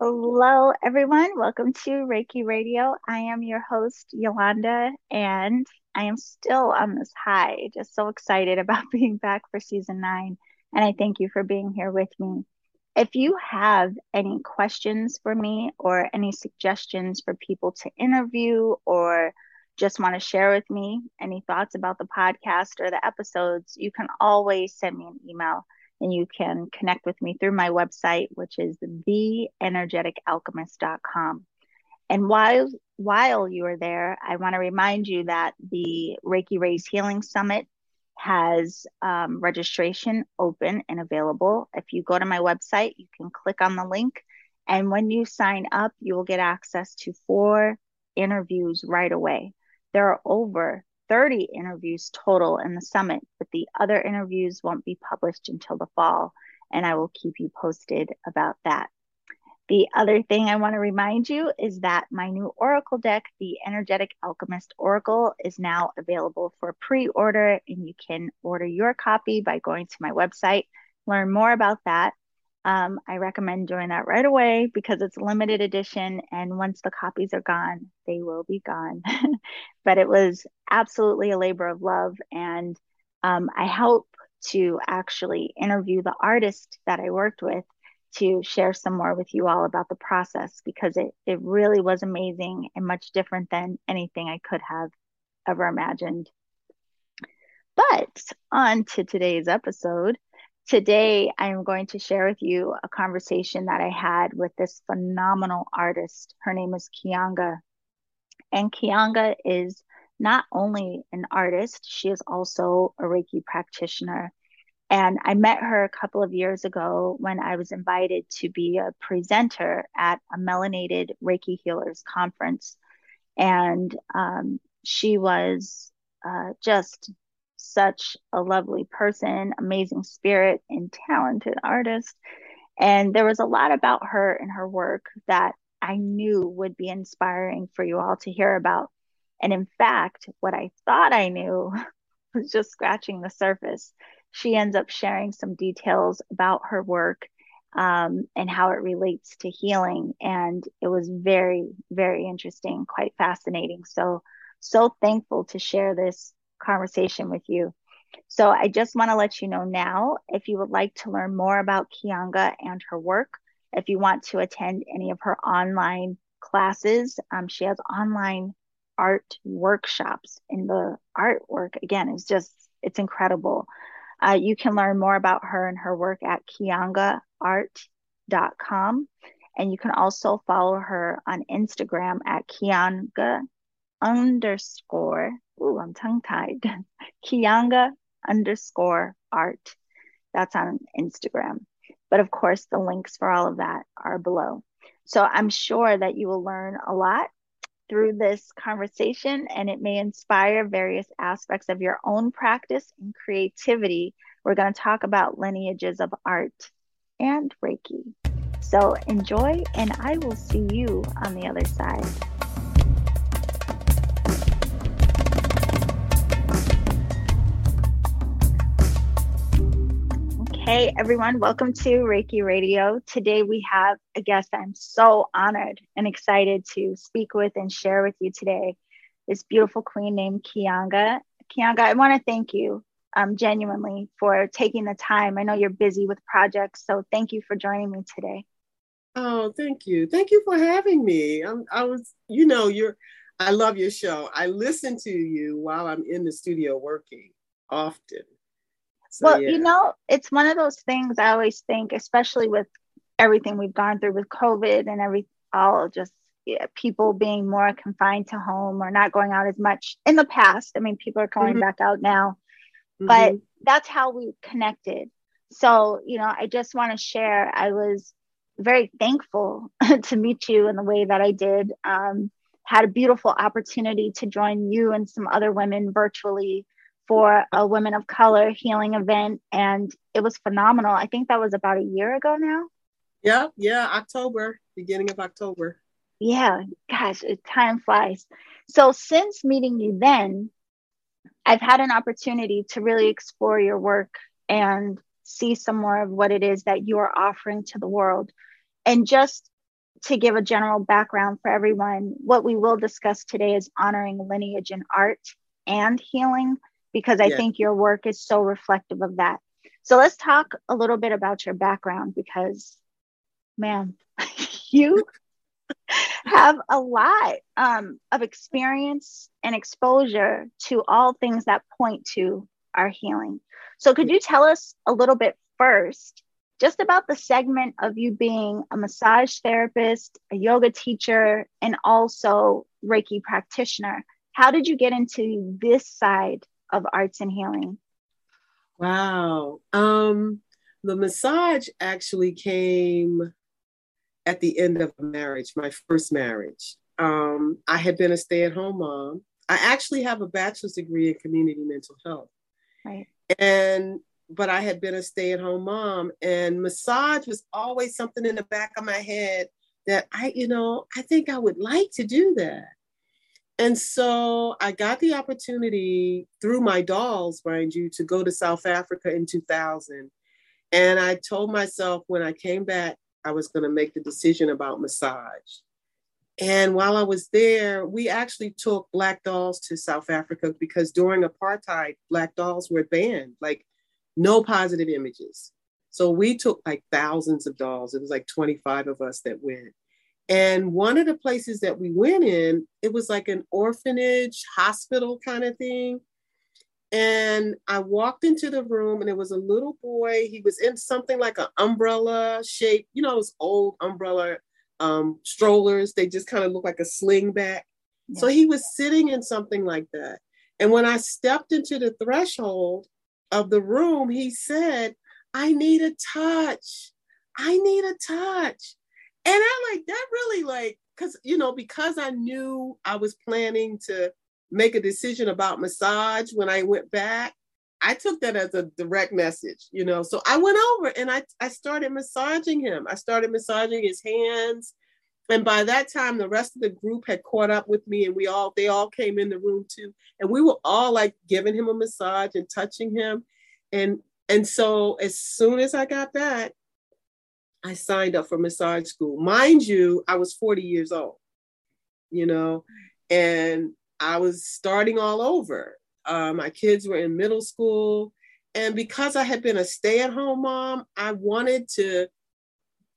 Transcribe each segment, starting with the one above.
Hello, everyone. Welcome to Reiki Radio. I am your host, Yolanda, and I am still on this high. Just so excited about being back for season nine. And I thank you for being here with me. If you have any questions for me or any suggestions for people to interview or just want to share with me any thoughts about the podcast or the episodes, you can always send me an email and you can connect with me through my website, which is theenergeticalchemist.com. And while while you are there, I want to remind you that the Reiki Rays Healing Summit has um, registration open and available. If you go to my website, you can click on the link, and when you sign up, you will get access to four interviews right away. There are over 30 interviews total in the summit, but the other interviews won't be published until the fall, and I will keep you posted about that. The other thing I want to remind you is that my new Oracle deck, the Energetic Alchemist Oracle, is now available for pre order, and you can order your copy by going to my website, learn more about that, um, I recommend doing that right away because it's a limited edition. And once the copies are gone, they will be gone. but it was absolutely a labor of love. And um, I hope to actually interview the artist that I worked with to share some more with you all about the process because it, it really was amazing and much different than anything I could have ever imagined. But on to today's episode. Today, I am going to share with you a conversation that I had with this phenomenal artist. Her name is Kianga. And Kianga is not only an artist, she is also a Reiki practitioner. And I met her a couple of years ago when I was invited to be a presenter at a Melanated Reiki Healers Conference. And um, she was uh, just such a lovely person, amazing spirit, and talented artist. And there was a lot about her and her work that I knew would be inspiring for you all to hear about. And in fact, what I thought I knew was just scratching the surface. She ends up sharing some details about her work um, and how it relates to healing. And it was very, very interesting, quite fascinating. So, so thankful to share this conversation with you. So I just want to let you know now if you would like to learn more about Kianga and her work, if you want to attend any of her online classes, um, she has online art workshops and the artwork again is just it's incredible. Uh, you can learn more about her and her work at kiangaart.com. And you can also follow her on Instagram at Kianga underscore ooh, I'm tongue tied. Kianga underscore art. That's on Instagram. But of course, the links for all of that are below. So I'm sure that you will learn a lot through this conversation and it may inspire various aspects of your own practice and creativity. We're going to talk about lineages of art and Reiki. So enjoy, and I will see you on the other side. Hey everyone, welcome to Reiki Radio. Today we have a guest I'm so honored and excited to speak with and share with you today. This beautiful queen named Kianga. Kianga, I want to thank you um, genuinely for taking the time. I know you're busy with projects, so thank you for joining me today. Oh, thank you. Thank you for having me. I'm, I was, you know, you're, I love your show. I listen to you while I'm in the studio working often. So, well, yeah. you know, it's one of those things I always think, especially with everything we've gone through with COVID and every all just yeah, people being more confined to home or not going out as much in the past. I mean, people are going mm-hmm. back out now, mm-hmm. but that's how we connected. So, you know, I just want to share. I was very thankful to meet you in the way that I did. Um, had a beautiful opportunity to join you and some other women virtually for a women of color healing event and it was phenomenal. I think that was about a year ago now. Yeah yeah october beginning of october. Yeah gosh time flies. So since meeting you then i've had an opportunity to really explore your work and see some more of what it is that you are offering to the world. And just to give a general background for everyone, what we will discuss today is honoring lineage in art and healing, because I yeah. think your work is so reflective of that. So let's talk a little bit about your background because, man, you have a lot um, of experience and exposure to all things that point to our healing. So, could you tell us a little bit first just about the segment of you being a massage therapist, a yoga teacher, and also Reiki practitioner? How did you get into this side of arts and healing? Wow. Um, the massage actually came at the end of marriage, my first marriage. Um, I had been a stay at home mom. I actually have a bachelor's degree in community mental health. Right. And but I had been a stay at home mom, and massage was always something in the back of my head that I, you know, I think I would like to do that. And so I got the opportunity through my dolls, mind you, to go to South Africa in 2000. And I told myself when I came back, I was going to make the decision about massage. And while I was there, we actually took Black dolls to South Africa because during apartheid, Black dolls were banned, like no positive images. So we took like thousands of dolls. It was like 25 of us that went. And one of the places that we went in, it was like an orphanage hospital kind of thing. And I walked into the room and it was a little boy. He was in something like an umbrella shape, you know, those old umbrella um, strollers. They just kind of look like a sling back. Yeah. So he was sitting in something like that. And when I stepped into the threshold of the room, he said, I need a touch. I need a touch. And I like that really like because you know because I knew I was planning to make a decision about massage when I went back. I took that as a direct message, you know. So I went over and I I started massaging him. I started massaging his hands. And by that time, the rest of the group had caught up with me, and we all they all came in the room too, and we were all like giving him a massage and touching him, and and so as soon as I got back, I signed up for massage school. Mind you, I was 40 years old, you know, and I was starting all over. Uh, my kids were in middle school. And because I had been a stay at home mom, I wanted to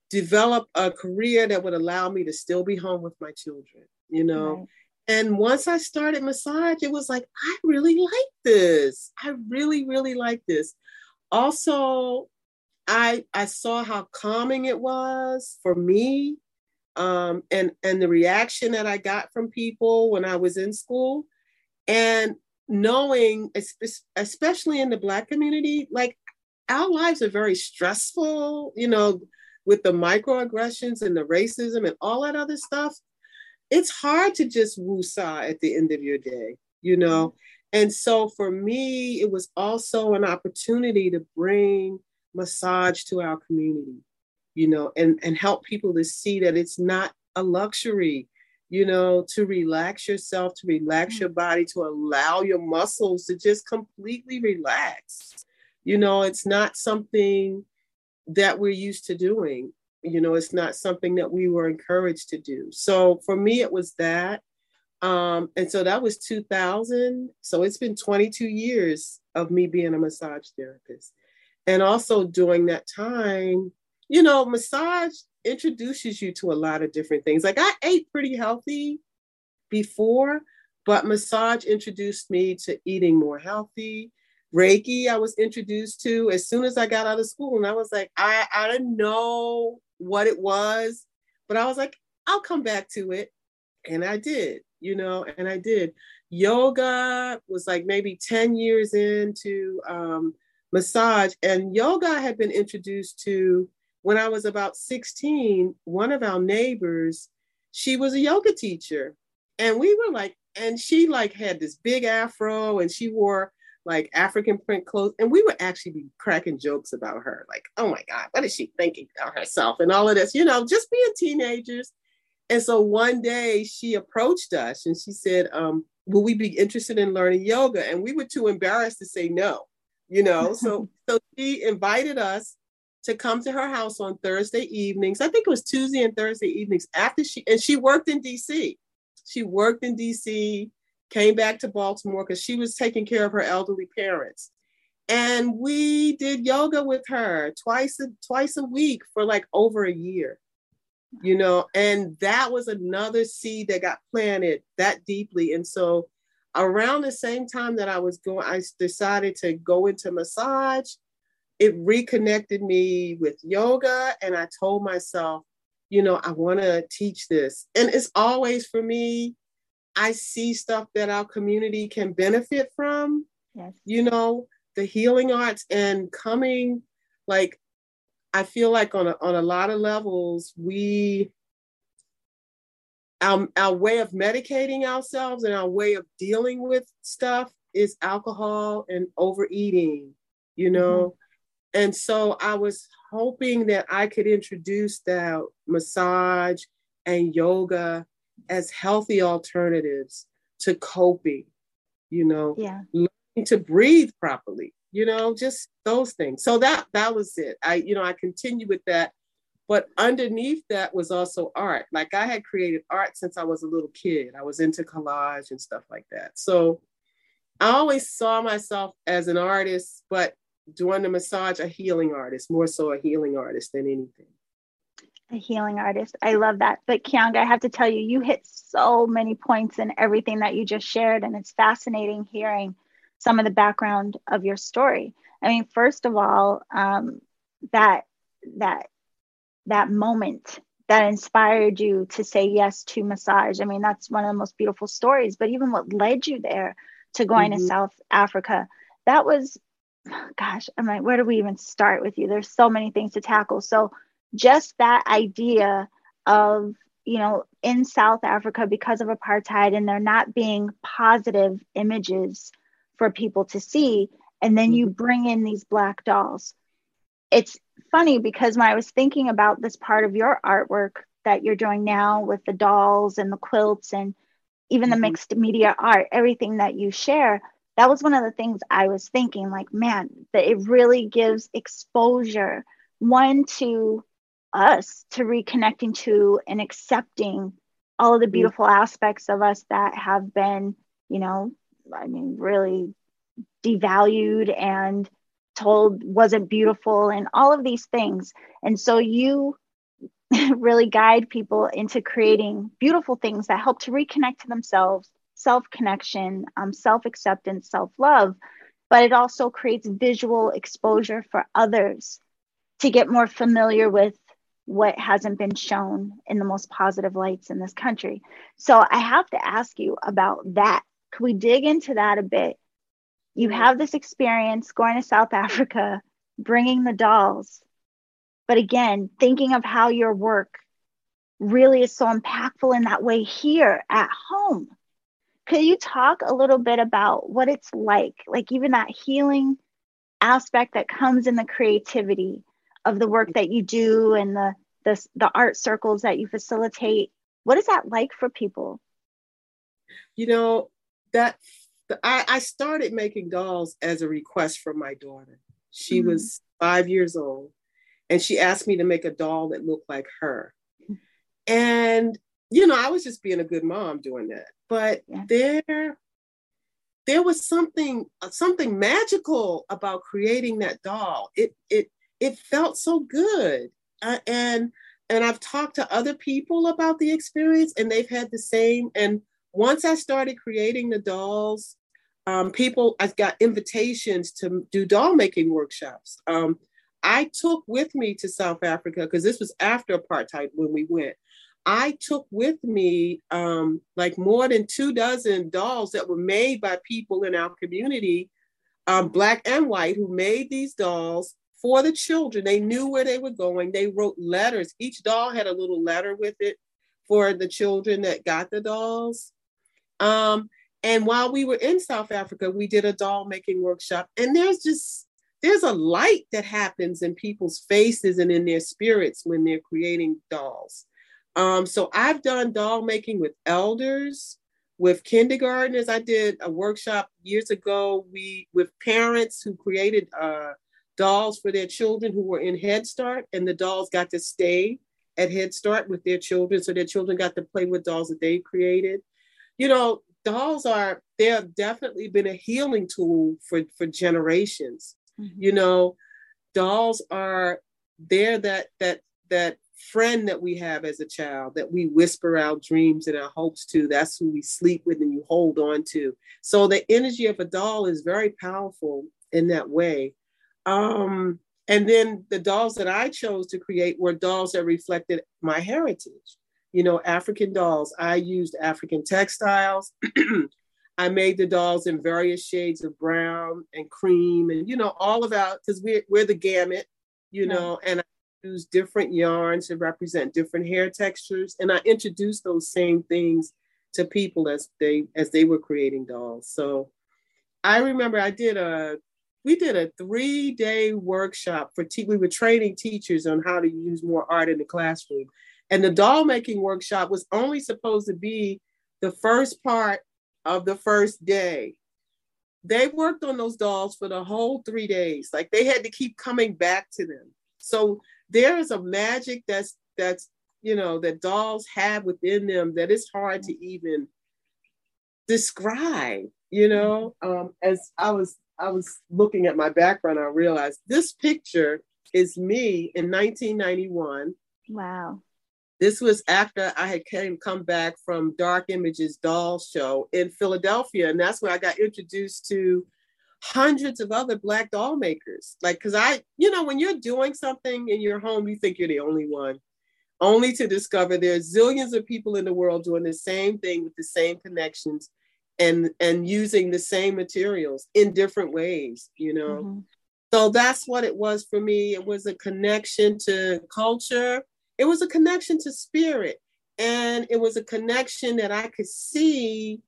develop a career that would allow me to still be home with my children, you know. Right. And once I started massage, it was like, I really like this. I really, really like this. Also, I I saw how calming it was for me, um, and and the reaction that I got from people when I was in school, and knowing, especially in the Black community, like our lives are very stressful. You know, with the microaggressions and the racism and all that other stuff, it's hard to just woosah at the end of your day. You know. And so for me, it was also an opportunity to bring massage to our community, you know, and, and help people to see that it's not a luxury, you know, to relax yourself, to relax your body, to allow your muscles to just completely relax. You know, it's not something that we're used to doing. You know, it's not something that we were encouraged to do. So for me, it was that. Um, and so that was 2000. So it's been 22 years of me being a massage therapist. And also during that time, you know, massage introduces you to a lot of different things. Like I ate pretty healthy before, but massage introduced me to eating more healthy. Reiki, I was introduced to as soon as I got out of school. And I was like, I, I didn't know what it was, but I was like, I'll come back to it. And I did, you know, and I did. Yoga was like maybe 10 years into um, massage. And yoga had been introduced to when I was about 16. One of our neighbors, she was a yoga teacher. And we were like, and she like had this big afro and she wore like African print clothes. And we would actually be cracking jokes about her. Like, oh my God, what is she thinking of herself? And all of this, you know, just being teenagers. And so one day she approached us and she said, um, will we be interested in learning yoga? And we were too embarrassed to say no you know so so she invited us to come to her house on Thursday evenings. I think it was Tuesday and Thursday evenings after she and she worked in DC. She worked in DC, came back to Baltimore because she was taking care of her elderly parents. And we did yoga with her twice a twice a week for like over a year. You know, and that was another seed that got planted that deeply. And so around the same time that I was going, I decided to go into massage it reconnected me with yoga and i told myself you know i want to teach this and it's always for me i see stuff that our community can benefit from yes. you know the healing arts and coming like i feel like on a, on a lot of levels we our, our way of medicating ourselves and our way of dealing with stuff is alcohol and overeating you know mm-hmm and so I was hoping that I could introduce that massage and yoga as healthy alternatives to coping, you know, yeah. learning to breathe properly, you know, just those things. So that that was it. I, you know, I continue with that. But underneath that was also art. Like I had created art since I was a little kid. I was into collage and stuff like that. So I always saw myself as an artist, but doing the massage a healing artist, more so a healing artist than anything. A healing artist. I love that. But Kianga, I have to tell you, you hit so many points in everything that you just shared. And it's fascinating hearing some of the background of your story. I mean, first of all, um, that that that moment that inspired you to say yes to massage. I mean, that's one of the most beautiful stories. But even what led you there to going mm-hmm. to South Africa, that was gosh, I'm like, where do we even start with you? There's so many things to tackle. So just that idea of, you know, in South Africa because of apartheid and there not being positive images for people to see. And then you mm-hmm. bring in these black dolls. It's funny because when I was thinking about this part of your artwork that you're doing now with the dolls and the quilts and even the mm-hmm. mixed media art, everything that you share, that was one of the things I was thinking like, man, that it really gives exposure, one to us to reconnecting to and accepting all of the mm. beautiful mm-hmm. aspects of us that have been, you know, I mean, really devalued and told wasn't beautiful and all of these things. And so you really guide people into creating beautiful things that help to reconnect to themselves self connection, um, self acceptance, self love, but it also creates visual exposure for others to get more familiar with what hasn't been shown in the most positive lights in this country. So I have to ask you about that. Could we dig into that a bit? You have this experience going to South Africa, bringing the dolls, but again, thinking of how your work really is so impactful in that way here at home could you talk a little bit about what it's like, like even that healing aspect that comes in the creativity of the work that you do and the the, the art circles that you facilitate? What is that like for people? You know, that I, I started making dolls as a request from my daughter. She mm-hmm. was five years old and she asked me to make a doll that looked like her. And, you know, I was just being a good mom doing that but yeah. there there was something something magical about creating that doll it it it felt so good uh, and and i've talked to other people about the experience and they've had the same and once i started creating the dolls um, people I've got invitations to do doll making workshops um, i took with me to south africa because this was after apartheid when we went I took with me um, like more than two dozen dolls that were made by people in our community, um, black and white, who made these dolls for the children. They knew where they were going. They wrote letters. Each doll had a little letter with it for the children that got the dolls. Um, and while we were in South Africa, we did a doll making workshop. And there's just there's a light that happens in people's faces and in their spirits when they're creating dolls. Um, so I've done doll making with elders, with kindergartners. I did a workshop years ago. We with parents who created uh, dolls for their children who were in Head Start, and the dolls got to stay at Head Start with their children, so their children got to play with dolls that they created. You know, dolls are they have definitely been a healing tool for for generations. Mm-hmm. You know, dolls are they're that that that friend that we have as a child that we whisper our dreams and our hopes to. That's who we sleep with and you hold on to. So the energy of a doll is very powerful in that way. Um, and then the dolls that I chose to create were dolls that reflected my heritage. You know, African dolls. I used African textiles. I made the dolls in various shades of brown and cream, and you know, all about because we're we're the gamut, you know, and I use different yarns to represent different hair textures, and I introduced those same things to people as they as they were creating dolls. So I remember I did a we did a three day workshop for te- we were training teachers on how to use more art in the classroom and the doll making workshop was only supposed to be the first part of the first day they worked on those dolls for the whole three days like they had to keep coming back to them so there is a magic that's that's you know that dolls have within them that is hard to even describe you know um, as i was I was looking at my background, I realized this picture is me in 1991. Wow. This was after I had came come back from Dark Images doll show in Philadelphia, and that's where I got introduced to hundreds of other black doll makers. Like, cause I, you know, when you're doing something in your home, you think you're the only one, only to discover there's zillions of people in the world doing the same thing with the same connections and and using the same materials in different ways you know mm-hmm. so that's what it was for me it was a connection to culture it was a connection to spirit and it was a connection that i could see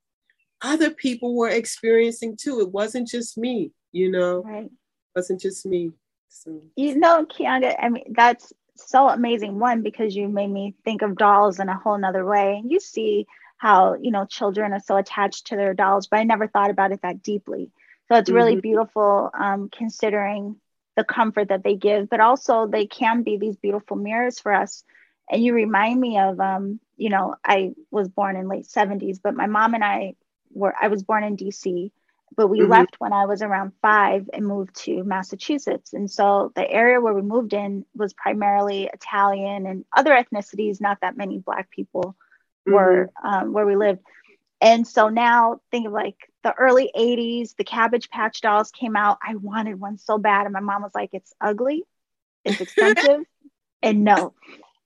other people were experiencing too it wasn't just me you know right. it wasn't just me so. you know kianga i mean that's so amazing one because you made me think of dolls in a whole nother way and you see how you know children are so attached to their dolls but i never thought about it that deeply so it's really mm-hmm. beautiful um, considering the comfort that they give but also they can be these beautiful mirrors for us and you remind me of um, you know i was born in late 70s but my mom and i were i was born in dc but we mm-hmm. left when i was around five and moved to massachusetts and so the area where we moved in was primarily italian and other ethnicities not that many black people were mm-hmm. um, where we lived. And so now think of like the early 80s, the Cabbage Patch dolls came out. I wanted one so bad. And my mom was like, it's ugly, it's expensive, and no.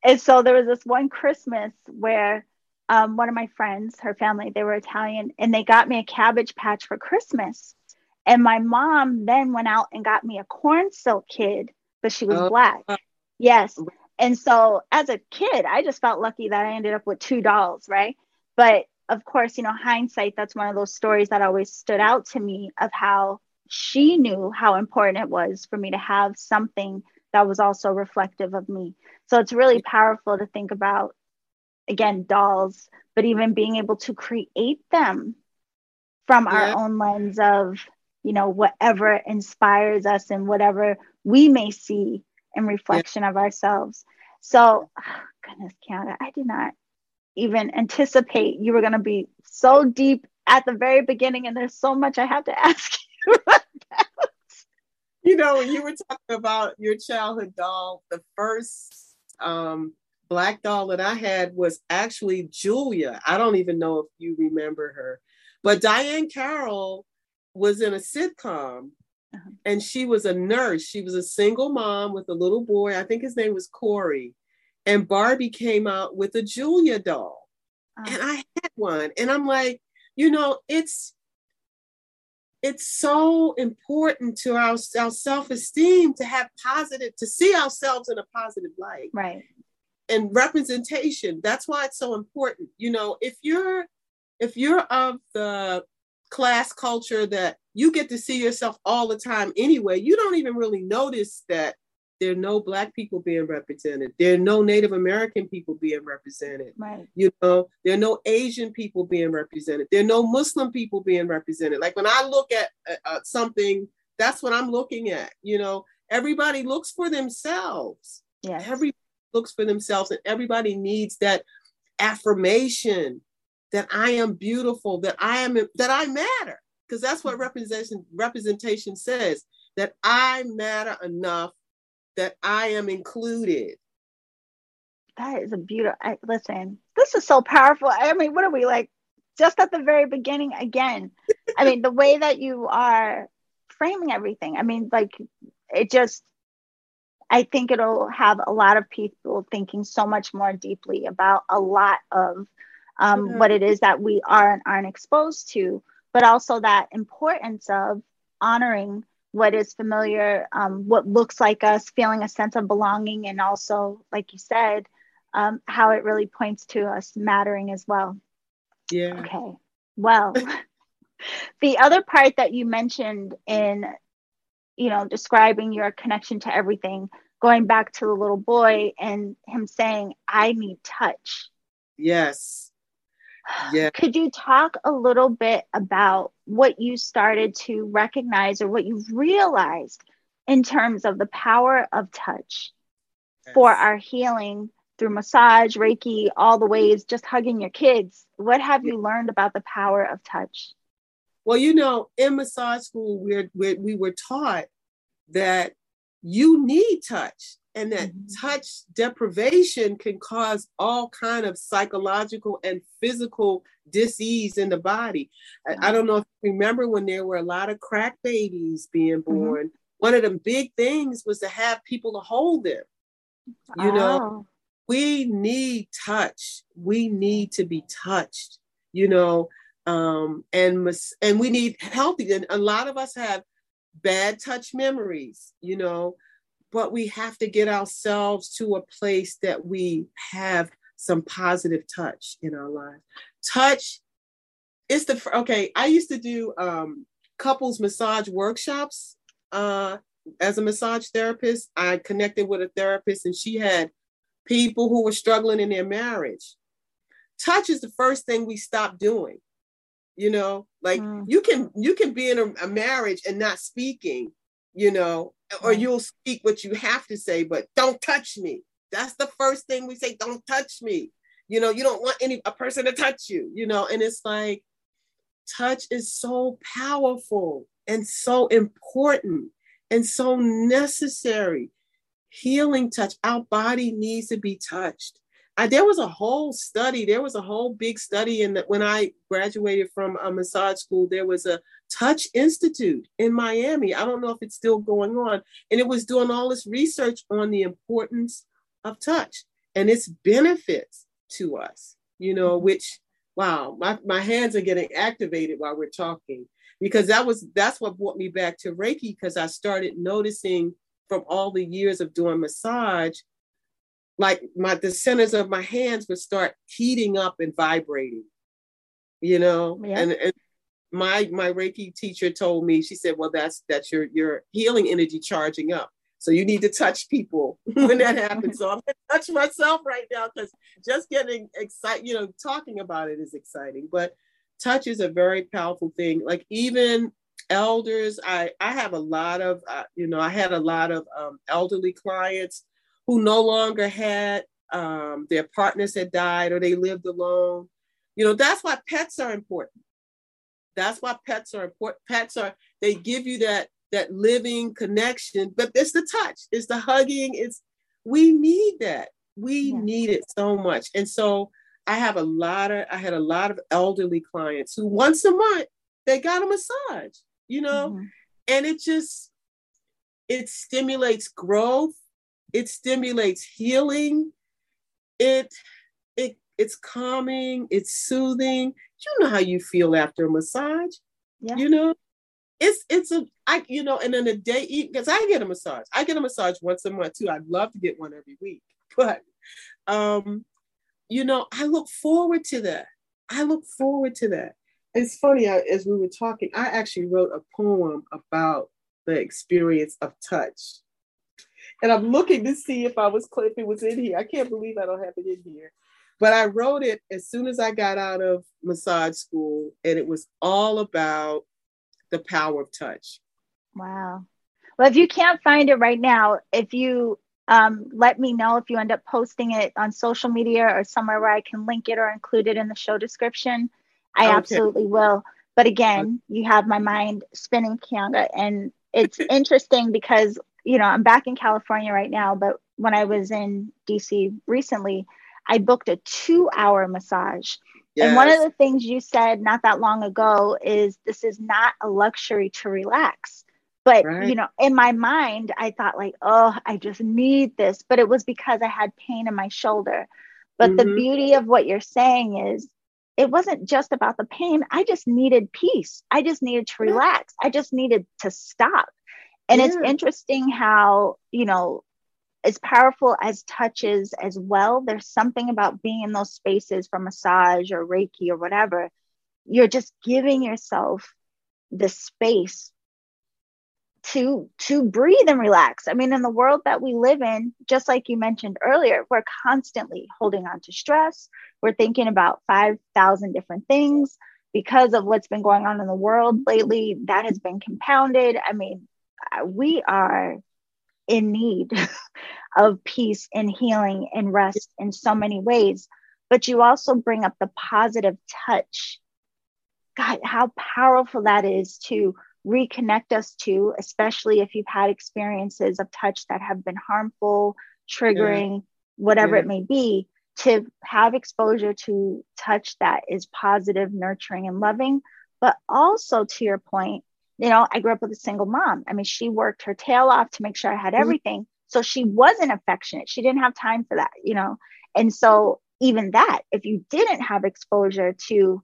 And so there was this one Christmas where um, one of my friends, her family, they were Italian, and they got me a Cabbage Patch for Christmas. And my mom then went out and got me a corn silk kid, but she was oh. black. Yes and so as a kid, I just felt lucky that I ended up with two dolls, right? But of course, you know, hindsight, that's one of those stories that always stood out to me of how she knew how important it was for me to have something that was also reflective of me. So it's really powerful to think about, again, dolls, but even being able to create them from yeah. our own lens of, you know, whatever inspires us and whatever we may see in reflection yeah. of ourselves. So, oh, goodness, Kianga, I did not even anticipate you were going to be so deep at the very beginning, and there's so much I have to ask you about. You know, when you were talking about your childhood doll, the first um, black doll that I had was actually Julia. I don't even know if you remember her, but Diahann Carroll was in a sitcom uh-huh. And she was a nurse. She was a single mom with a little boy. I think his name was Corey. And Barbie came out with a Julia doll. Uh-huh. And I had one. And I'm like, you know, it's it's so important to our, our self-esteem to have positive to see ourselves in a positive light right and representation that's why it's so important you know if you're if you're of the class culture that you get to see yourself all the time anyway. You don't even really notice that there are no black people being represented. There are no Native American people being represented. Right. You know, there are no Asian people being represented. There are no Muslim people being represented. Like when I look at uh, uh something, that's what I'm looking at. You know, everybody looks for themselves. Yeah. Everybody looks for themselves, and everybody needs that affirmation that I am beautiful, that I am that I matter. Because that's what representation representation says, that I matter enough that I am included. That is a beautiful I, listen, this is so powerful. I mean, what are we like just at the very beginning again? I mean, the way that you are framing everything. I mean, like it just I think it'll have a lot of people thinking so much more deeply about a lot of um, mm-hmm. what it is that we are and aren't exposed to, but also that importance of honoring what is familiar, um, what looks like us, feeling a sense of belonging, and also, like you said, um, how it really points to us mattering as well. Yeah. Okay. Well, the other part that you mentioned in you know, describing your connection to everything, going back to the little boy and him saying, I need touch. Yes. Yeah. Could you talk a little bit about what you started to recognize or what you've realized in terms of the power of touch yes. for our healing through massage, Reiki, all the ways, just hugging your kids? What have you learned about the power of touch? Well, you know, in massage school, we're, we're, we were taught that you need touch and that mm-hmm. touch deprivation can cause all kind of psychological and physical disease in the body mm-hmm. I, I, don't know if you remember when there were a lot of crack babies being mm-hmm. born mm-hmm. one of the big things was to have people to hold them you oh. know we need touch we need to be touched you know um, and and we need healthy. And a lot of us have bad touch memories, you know, but we have to get ourselves to a place that we have some positive touch in our lives. Touch is the okay. I used to do um, couples massage workshops uh, as a massage therapist. I connected with a therapist, and she had people who were struggling in their marriage. Touch is the first thing we stop doing you know like mm. you can you can be in a, a, marriage and not speaking you know or you'll speak what you have to say but don't touch me. That's the first thing we say don't touch me. You know you don't want any a person to touch you you know and it's like touch is so powerful and so important and so necessary. Healing touch our body needs to be touched I, there was a whole study. There was a whole big study in that when I graduated from a massage school, there was a Touch Institute in Miami. I don't know if it's still going on, and it was doing all this research on the importance of touch and its benefits to us. You know, which wow, my, my hands are getting activated while we're talking because that was that's what brought me back to Reiki because I started noticing from all the years of doing massage like my the centers of my hands would start heating up and vibrating you know? Yeah. and, and my my reiki teacher told me she said well that's that's your your healing energy charging up. So you need to touch people when that happens. So i'm gonna touch myself right now because just getting excited you know talking about it is exciting. But touch is a very powerful thing. Like even elders i i have a lot of uh, you know i had a lot of um, elderly clients who no longer had um, their partners had died or they lived alone. You know, that's why pets are important. That's why pets are important. Pets are, they give you that that living connection, but it's the touch, it's the hugging, it's we need that. We yeah. need it so much. And so I have a lot of, I had a lot of elderly clients who once a month they got a massage, you know, mm-hmm. and it just it stimulates growth it stimulates healing. It it it's calming, it's soothing. You know how you feel after a massage. Yeah. You know, it's it's a I you know, and then a day because I get a massage. I get a massage once a month too. I'd love to get one every week, but um, you know, I look forward to that. I look forward to that. It's funny I, as we were talking. I actually wrote a poem about the experience of touch and I'm looking to see if I was if it was in here. I can't believe I don't have it in here. But I wrote it as soon as I got out of massage school, and it was all about the power of touch. Wow. well, if you can't find it right now, if you um, let me know if you end up posting it on social media or somewhere where I can link it or include it in the show description. I okay. absolutely will. But again, you have my mind spinning, Kianga, and it's interesting because you know I'm back in California right now, but when I was in DC recently, I booked a two-hour massage. Yes. And one of the things you said not that long ago is this is not a luxury to relax. But right. you know, in my mind, I thought like, oh, I just need this. But it was because I had pain in my shoulder. But mm-hmm. the beauty of what you're saying is it wasn't just about the pain. I just needed peace. I just needed to relax. I just needed to stop. And yeah. it's interesting how, you know, as powerful as touches as well, there's something about being in those spaces for massage or Reiki or whatever. You're just giving yourself the space to to breathe and relax. I mean, in the world that we live in, just like you mentioned earlier, we're constantly holding on to stress. We're thinking about 5,000 different things because of what's been going on in the world lately. That has been compounded. I mean, Uh, we are in need of peace and healing and rest in so many ways. But you also bring up the positive touch. God, how powerful that is to reconnect us to, especially if you've had experiences of touch that have been harmful, triggering, yeah. whatever yeah. it may be, to have exposure to touch that is positive, nurturing, and loving. But also, to your point, you know, I grew up with a single mom. I mean, she worked her tail off to make sure I had mm-hmm. everything. Mm-hmm. So she wasn't affectionate. She didn't have time for that, you know. And so, even that, if you didn't have exposure to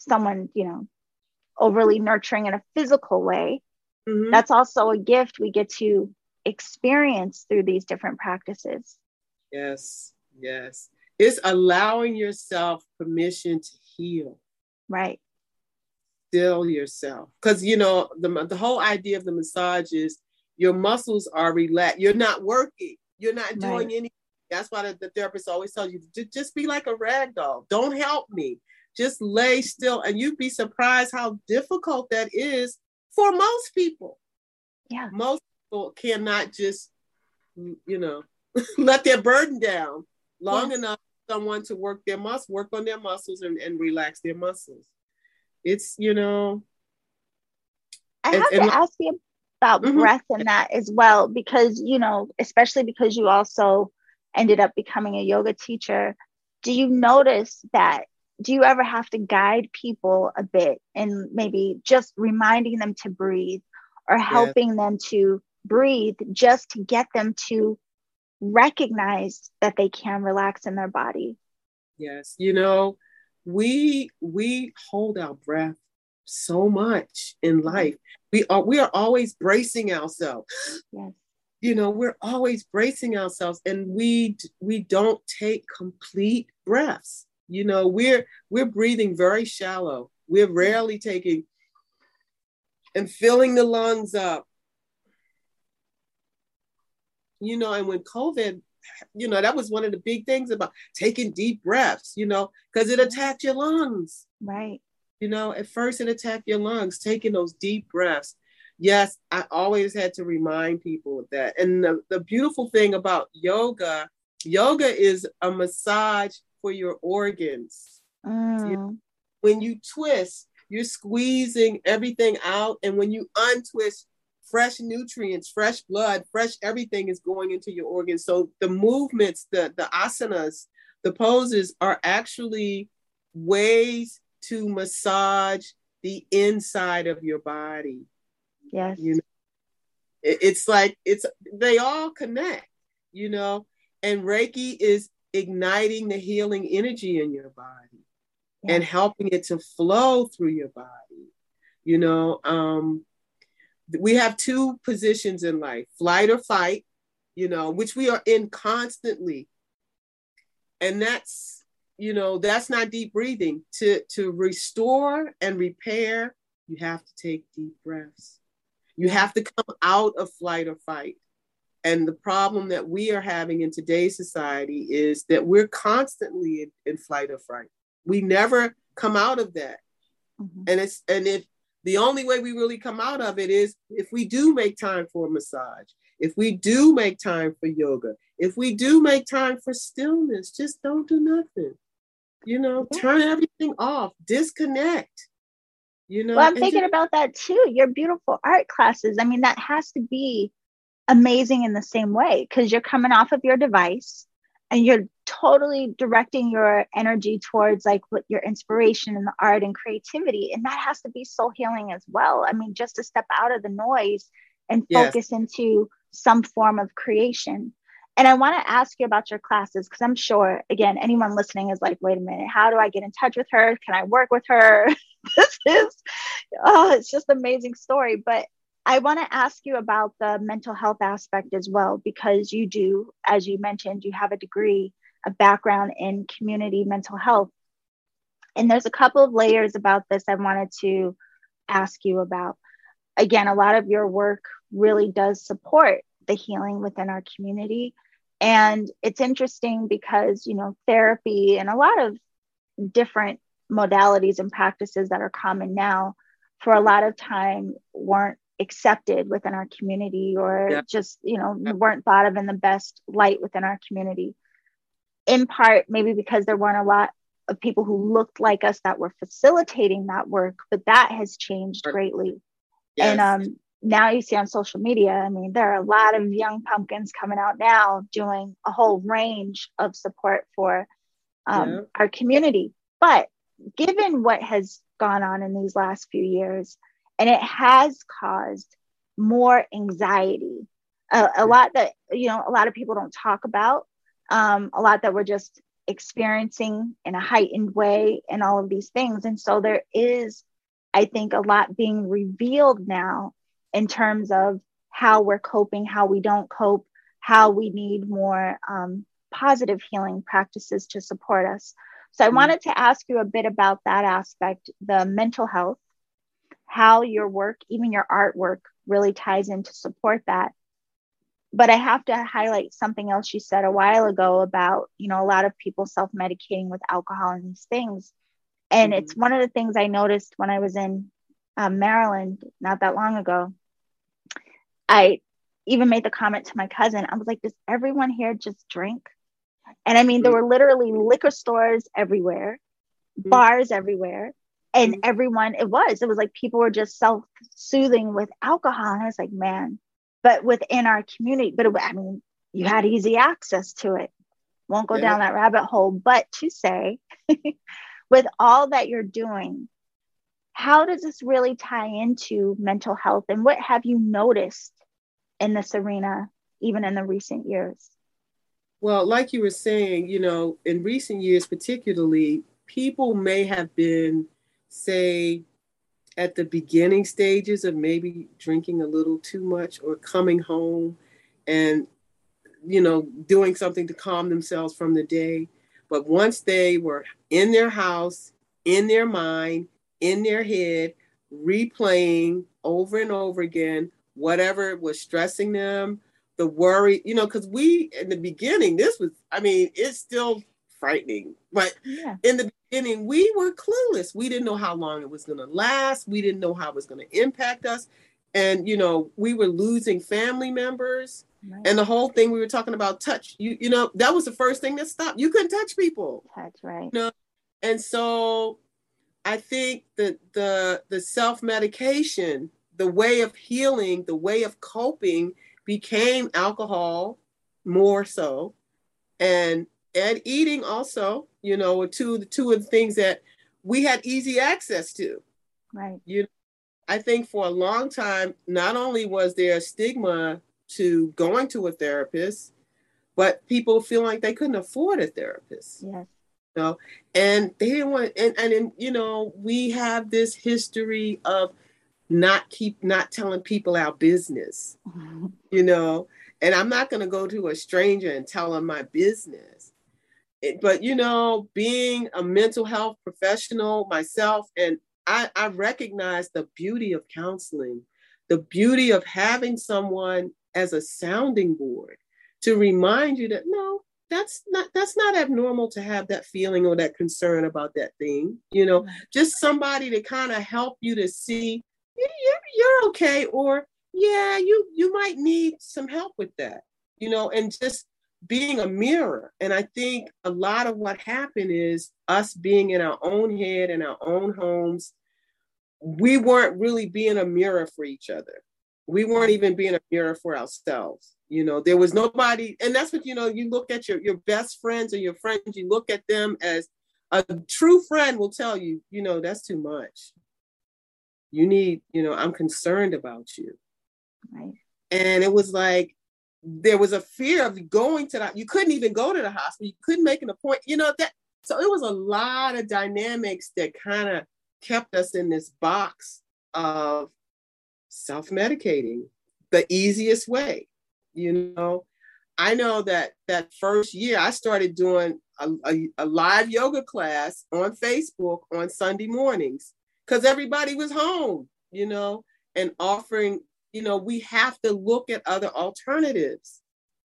someone, you know, overly nurturing in a physical way, mm-hmm. that's also a gift we get to experience through these different practices. Yes, yes. It's allowing yourself permission to heal. Right. Still yourself. Because, you know, the, the whole idea of the massage is your muscles are relaxed. You're not working, you're not doing right. anything. That's why the, the therapist always tells you to just be like a rag doll. Don't help me just lay still and you'd be surprised how difficult that is for most people yeah most people cannot just mm, you know let their burden down long yeah. enough someone to work their muscle work on their muscles and, and relax their muscles it's you know i have and, to ask you about mm-hmm. breath and that as well because you know especially because you also ended up becoming a yoga teacher. Do you notice that do you ever have to guide people a bit and maybe just reminding them to breathe or helping them to breathe just to get them to recognize that they can relax in their body? Yes. You know we we hold our breath so much in life we are we are always bracing ourselves yes you know we're always bracing ourselves and we we don't take complete breaths you know, we're we're breathing very shallow. We're rarely taking and filling the lungs up. You know, and when COVID, you know, that was one of the big things about taking deep breaths, you know, because it attacked your lungs. Right. You know, at first it attacked your lungs, taking those deep breaths. Yes, I always had to remind people of that. And the, the beautiful thing about yoga, yoga is a massage for your organs. Mm. You, when you twist, you're squeezing everything out. And when you untwist, fresh nutrients, fresh blood, fresh everything is going into your organs. So the movements, the, the asanas, the poses are actually ways to massage the inside of your body. Yes. You know, it, it's like it's they all connect, you know, and Reiki is igniting the healing energy in your body and helping it to flow through your body. You know, um, we have two positions in life flight or fight, you know, which we are in constantly. And that's, you know, that's not deep breathing. To, to restore and repair, you have to take deep breaths. You have to come out of flight or fight. And the problem that we are having in today's society is that we're constantly in, in flight or fright. We never come out of that. Mm-hmm. And it's and if the only way we really come out of it is if we do make time for a massage, if we do make time for yoga, if we do make time for stillness, just don't do nothing. You know, turn everything off, disconnect. You know, well, I'm thinking just- about that too. Your beautiful art classes. I mean, that has to be amazing in the same way because you're coming off of your device and you're totally directing your energy towards like what your inspiration and the art and creativity and that has to be soul healing as well. I mean just to step out of the noise and focus yes. into some form of creation. And i want to ask you about your classes because i'm sure again anyone listening is like wait a minute how do i get in touch with her? Can i work with her? This is oh it's just amazing story. But I want to ask you about the mental health aspect as well, because you do, as you mentioned, you have a degree, a background in community mental health. And there's a couple of layers about this I wanted to ask you about. Again, a lot of your work really does support the healing within our community. And it's interesting because, you know, therapy and a lot of different modalities and practices that are common now for a lot of time weren't accepted within our community or yeah. just you know yeah. weren't thought of in the best light within our community in part maybe because there weren't a lot of people who looked like us that were facilitating that work but that has changed greatly yes. and um, now you see on social media i mean there are a lot of young pumpkins coming out now doing a whole range of support for um, yeah. our community but given what has gone on in these last few years and it has caused more anxiety a, a, lot that you know a lot of people don't talk about um, a lot that we're just experiencing in a heightened way and all of these things and so there is i think a lot being revealed now in terms of how we're coping how we don't cope how we need more um, positive healing practices to support us so i mm-hmm. wanted to ask you a bit about that aspect the mental health how your work, even your artwork, really ties in to support that. But I have to highlight something else you said a while ago about, you know, a lot of people self medicating with alcohol and these things. And mm-hmm. it's one of the things I noticed when I was in um, Maryland not that long ago. I even made the comment to my cousin, I was like, does everyone here just drink? And I mean, there were literally liquor stores everywhere, mm-hmm. bars everywhere and mm-hmm. everyone it was it was like people were just self-soothing with alcohol and i was like man but within our community but it, i mean you had easy access to it. Won't go yeah. down that rabbit hole but to say with all that you're doing how does this really tie into mental health? And what have you noticed in this arena even in the recent years? Well like you were saying you know in recent years particularly people may have been say at the beginning stages of maybe drinking a little too much or coming home and you know doing something to calm themselves from the day. But once they were in their house in their mind in their head replaying over and over again whatever was stressing them the worry you know because we in the beginning this was i mean it's still frightening but yeah. in the beginning, we were clueless. We didn't know how long it was going to last. We didn't know how it was going to impact us. And, you know, we were losing family members. Right. And the whole thing we were talking about touch, you you know, that was the first thing that stopped. You couldn't touch people. Touch, right. You know? And so I think that the the self-medication, the way of healing, the way of coping became alcohol more so. And and eating also, you know, are two the two of the things that we had easy access to. Right. You know, I think for a long time, not only was there a stigma to going to a therapist, but people feel like they couldn't afford a therapist. Yes. You know, and they didn't want and and in, you know, we have this history of not keep not telling people our business. you know, and I'm not going to go to a stranger and tell them my business but you know, being a mental health professional myself, and I, I recognize the beauty of counseling, the beauty of having someone as a sounding board to remind you that no, that's not that's not abnormal to have that feeling or that concern about that thing. You know, just somebody to kind of help you to see you're okay or yeah you you might need some help with that you know and just being a mirror. And i think a lot of what happened is us being in our own head in our own homes we weren't really being a mirror for each other. We weren't even being a mirror for ourselves you know? There was nobody and that's what you know you look at your your best friends or your friends you look at them as a true friend will tell you you know that's too much. You need you know i'm concerned about you. Right. And it was like there was a fear of going to that you couldn't even go to the hospital. You couldn't make an appointment you know that so it was a lot of dynamics that kind of kept us in this box of self-medicating the easiest way you know? I know that that first year i started doing a, a, a live yoga class on facebook on sunday mornings because everybody was home you know and offering you know we have to look at other alternatives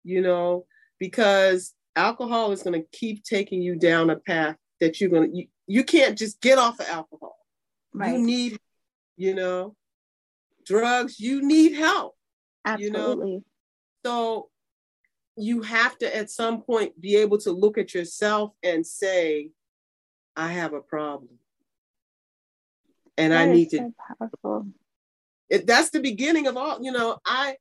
you know because alcohol is going to keep taking you down a path that you're going to you, you can't just get off of alcohol. Right. you need you know drugs. You need help Absolutely. you know? So you have to at some point be able to look at yourself and say i have a problem. And that i need so to powerful it, that's the beginning of all you know i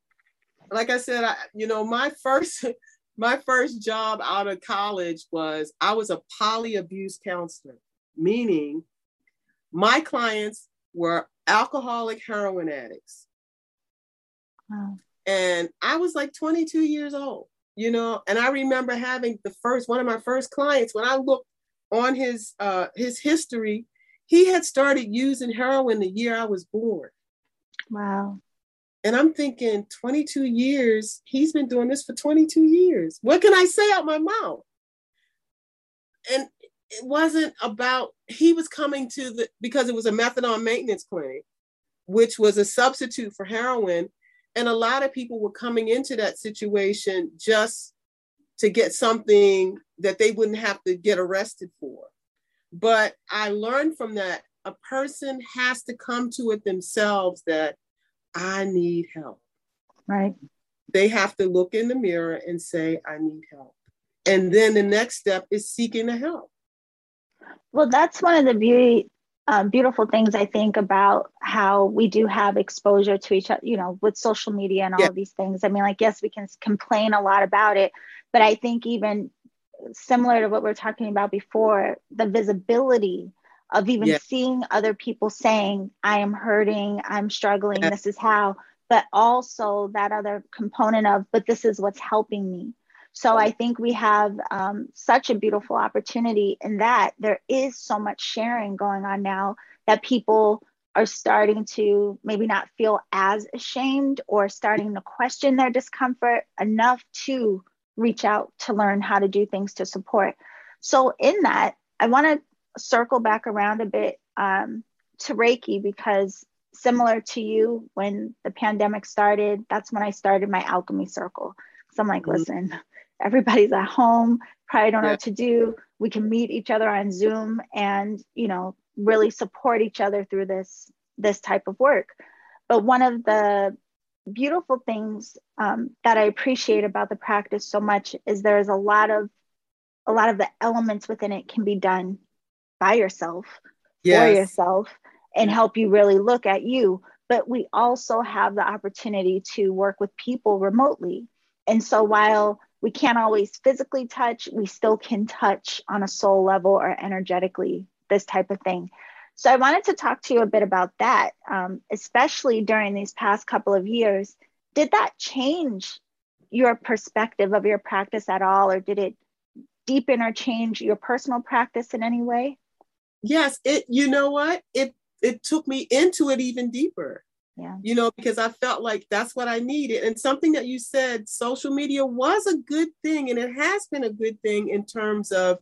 like i said i you know my first my first job out of college was i was a poly abuse counselor meaning my clients were alcoholic heroin addicts wow. and i was like 22 years old you know and i remember having the first one of my first clients when i looked on his uh his history he had started using heroin the year i was born Wow. And I'm thinking 22 years, he's been doing this for 22 years. What can I say out my mouth? And it wasn't about, he was coming to the, because it was a methadone maintenance clinic, which was a substitute for heroin. And a lot of people were coming into that situation just to get something that they wouldn't have to get arrested for. But I learned from that a person has to come to it themselves that I need help. Right. They have to look in the mirror and say, I need help. And then the next step is seeking the help. Well, that's one of the beauty, uh, beautiful things I think about how we do have exposure to each other, you know, with social media and all yeah. of these things. I mean, like, yes, we can complain a lot about it, but I think even similar to what we are talking about before, the visibility of even yeah. seeing other people saying, I am hurting, I'm struggling, yeah. this is how, but also that other component of, but this is what's helping me. So I think we have um, such a beautiful opportunity in that there is so much sharing going on now that people are starting to maybe not feel as ashamed or starting to question their discomfort enough to reach out to learn how to do things to support. So, in that, I want to circle back around a bit um, to Reiki because similar to you, when the pandemic started, that's when I started my alchemy circle. So I'm like, mm-hmm. listen, everybody's at home, probably don't know what to do. We can meet each other on Zoom and, you know, really support each other through this this type of work. But one of the beautiful things um, that I appreciate about the practice so much is there's a lot of a lot of the elements within it can be done by yourself yes. for yourself and help you really look at you. But we also have the opportunity to work with people remotely. And so while we can't always physically touch we still can touch on a soul level or energetically this type of thing. So i wanted to talk to you a bit about that um, especially during these past couple of years. Did that change your perspective of your practice at all or did it deepen or change your personal practice in any way yes, it, you know what? It, it took me into it even deeper. Yeah. You know, because I felt like that's what I needed. And something that you said, social media was a good thing, and it has been a good thing in terms of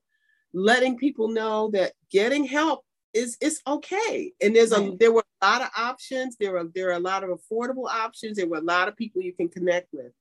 letting people know that getting help is is okay. And there's right. a there were a lot of options. There are there are a lot of affordable options. There were a lot of people you can connect with.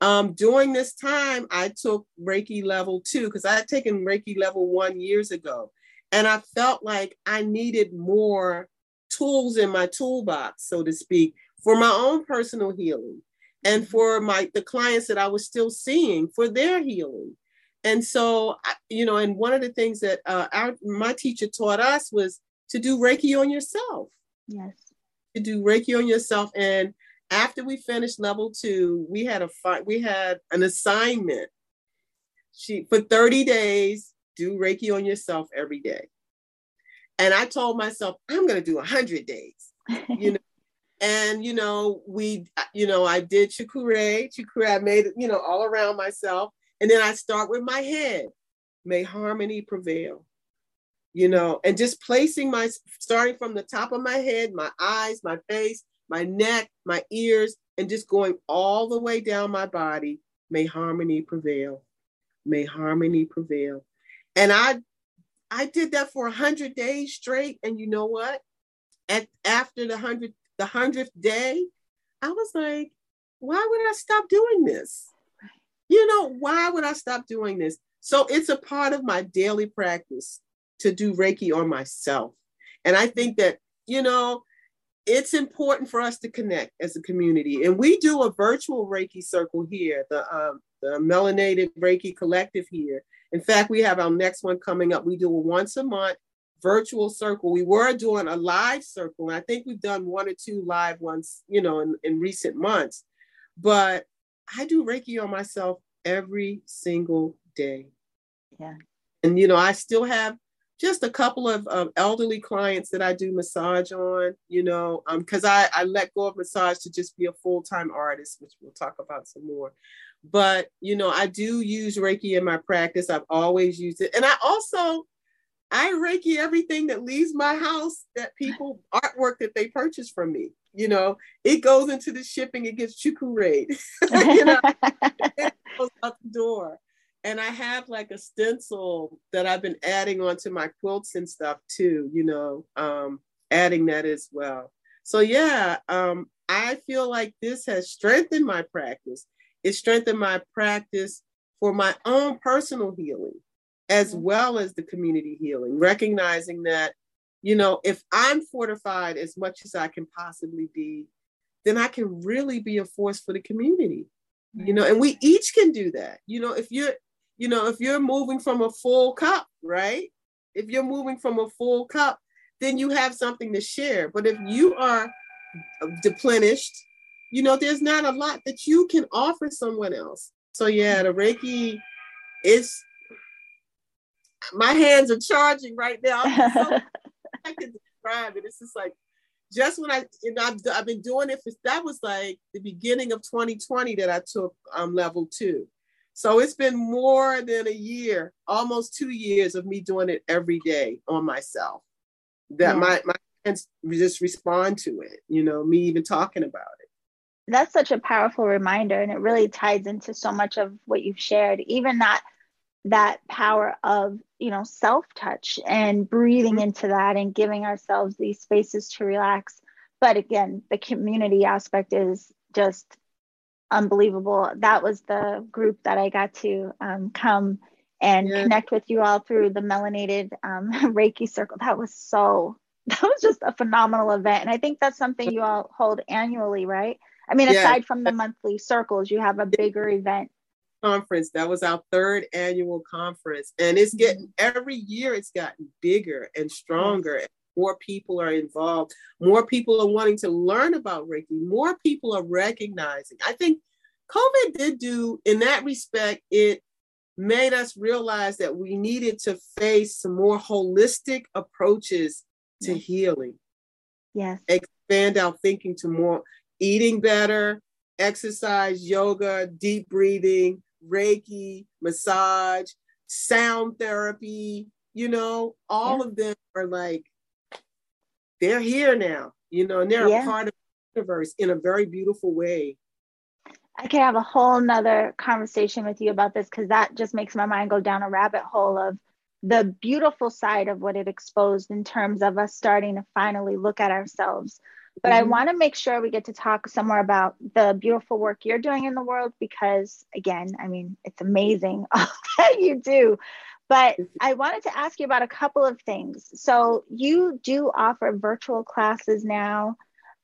Um, during this time, I took Reiki level two because I had taken Reiki level one years ago. And I felt like I needed more tools in my toolbox, so to speak, for my own personal healing and mm-hmm. for my the clients that I was still seeing for their healing. And so, you know, and one of the things that uh, our my teacher taught us was to do Reiki on yourself. Yes. To do Reiki on yourself. And after we finished level two, we had a fi- we had an assignment. She for 30 days, do Reiki on yourself every day. And I told myself, I'm gonna do 100 days. You know, and you know we uh, you know i did Cho Ku Rei chukure i made it you know all around myself. And then i start with my head. May harmony prevail you know? And just placing my starting from the top of my head my eyes my face my neck my ears and just going all the way down my body may harmony prevail. May harmony prevail and i i did that for 100 days straight and you know what at after the 100 the hundredth day, I was like, why would I stop doing this? You know, why would I stop doing this? So it's a part of my daily practice to do Reiki on myself. And I think that, you know, it's important for us to connect as a community. And we do a virtual Reiki circle here, the, um, the Melanated Reiki Collective here. In fact, we have our next one coming up. We do a once a month virtual circle. We were doing a live circle, and I think we've done one or two live ones, you know, in, in recent months. But I do Reiki on myself every single day. Yeah. And, you know, I still have just a couple of um, elderly clients that I do massage on, you know, because um, I, I let go of massage to just be a full time artist, which we'll talk about some more. But, you know, I do use Reiki in my practice. I've always used it. And I also, I Reiki everything that leaves my house that people artwork that they purchase from me. You know, it goes into the shipping, it gets chukurade. you know, it goes out the door. And I have like a stencil that I've been adding onto my quilts and stuff too, you know, um, adding that as well. So yeah, um, I feel like this has strengthened my practice. It strengthened my practice for my own personal healing as mm-hmm. well as the community healing, recognizing that, you know, if I'm fortified as much as I can possibly be, then I can really be a force for the community. You know, and we each can do that. You know, if you're, you know, if you're moving from a full cup, right? If you're moving from a full cup, then you have something to share. But if you are uh, deplenished, you know, there's not a lot that you can offer someone else. So yeah, the Reiki is my hands are charging right now. So, I can describe it. It's just like just when I, you know, I've, I've been doing it for that was like the beginning of 2020 that I took um, level two. So it's been more than a year, almost two years of me doing it every day on myself. That yeah. my my hands just respond to it. You know, me even talking about it. That's such a powerful reminder, and it really ties into so much of what you've shared. Even that that power of you know self touch and breathing mm-hmm. into that and giving ourselves these spaces to relax but again the community aspect is just unbelievable that was the group that i got to um, come and yeah. connect with you all through the melanated um, reiki circle that was so that was just a phenomenal event and i think that's something you all hold annually right i mean yeah. aside from the monthly circles you have a bigger event conference. That was our third annual conference. And it's mm-hmm. getting every year it's gotten bigger and stronger. And more people are involved. More people are wanting to learn about Reiki. More people are recognizing. I think COVID did do, in that respect, it made us realize that we needed to face some more holistic approaches to healing. Yes. Expand our thinking to more eating better, exercise, yoga, deep breathing, Reiki, massage, sound therapy, you know, all yeah. of them are like, they're here now, you know, and they're yeah. a part of the universe in a very beautiful way. I could have a whole nother conversation with you about this because that just makes my mind go down a rabbit hole of the beautiful side of what it exposed in terms of us starting to finally look at ourselves but mm-hmm. I want to make sure we get to talk some more about the beautiful work you're doing in the world because, again, I mean, it's amazing all that you do. But I wanted to ask you about a couple of things. So you do offer virtual classes now.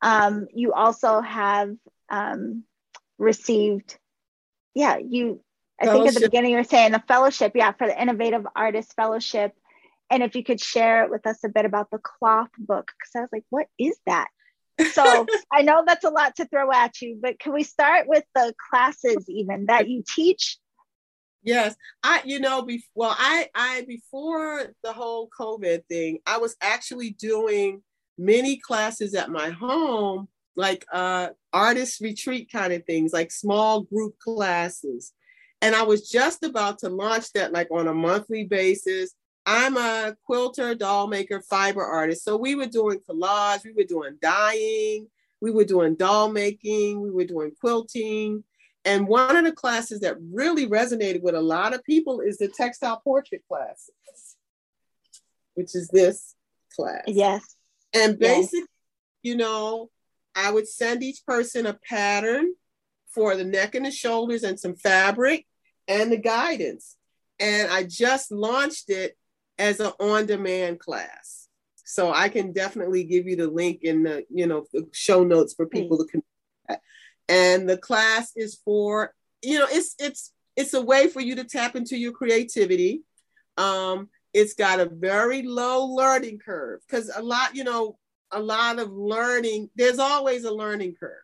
Um, you also have um, received, yeah, you. I fellowship. think at the beginning you were saying the fellowship, yeah, for the Innovative Artist Fellowship. And if you could share with us a bit about the cloth book, because I was like, what is that? So I know that's a lot to throw at you, but can we start with the classes even that you teach? Yes, I you know be, well I I before the whole COVID thing, I was actually doing many classes at my home, like uh artist retreat kind of things, like small group classes. And I was just about to launch that like on a monthly basis. I'm a quilter, doll maker, fiber artist. So we were doing collage, we were doing dyeing, we were doing doll making, we were doing quilting. And one of the classes that really resonated with a lot of people is the textile portrait classes, which is this class. Yes. And basically, yes. you know, I would send each person a pattern for the neck and the shoulders and some fabric and the guidance. And I just launched it as an on-demand class. So I can definitely give you the link in the, you know, the show notes for people to connect. And the class is for, you know, it's it's it's a way for you to tap into your creativity. Um, it's got a very low learning curve because a lot, you know, a lot of learning, there's always a learning curve.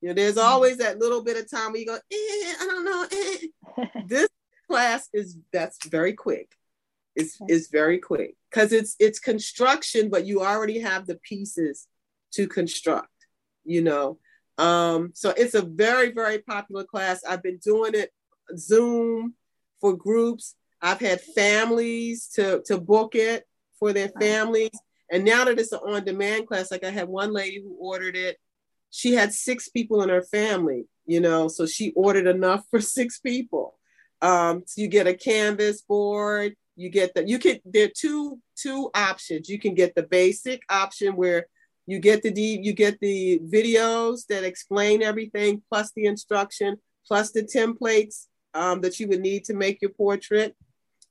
You know, there's mm-hmm. always that little bit of time where you go, eh, I don't know. Eh. this class is that's very quick is is very quick because it's it's construction, but you already have the pieces to construct. You know, um, so it's a very very popular class. I've been doing it Zoom for groups. I've had families to to book it for their families. And now that it's an on-demand class, like I had one lady who ordered it, she had six people in her family, you know, so she ordered enough for six people. Um, so you get a canvas board, you get the you can there are two two options. You can get the basic option where you get the you get the videos that explain everything plus the instruction plus the templates um, that you would need to make your portrait.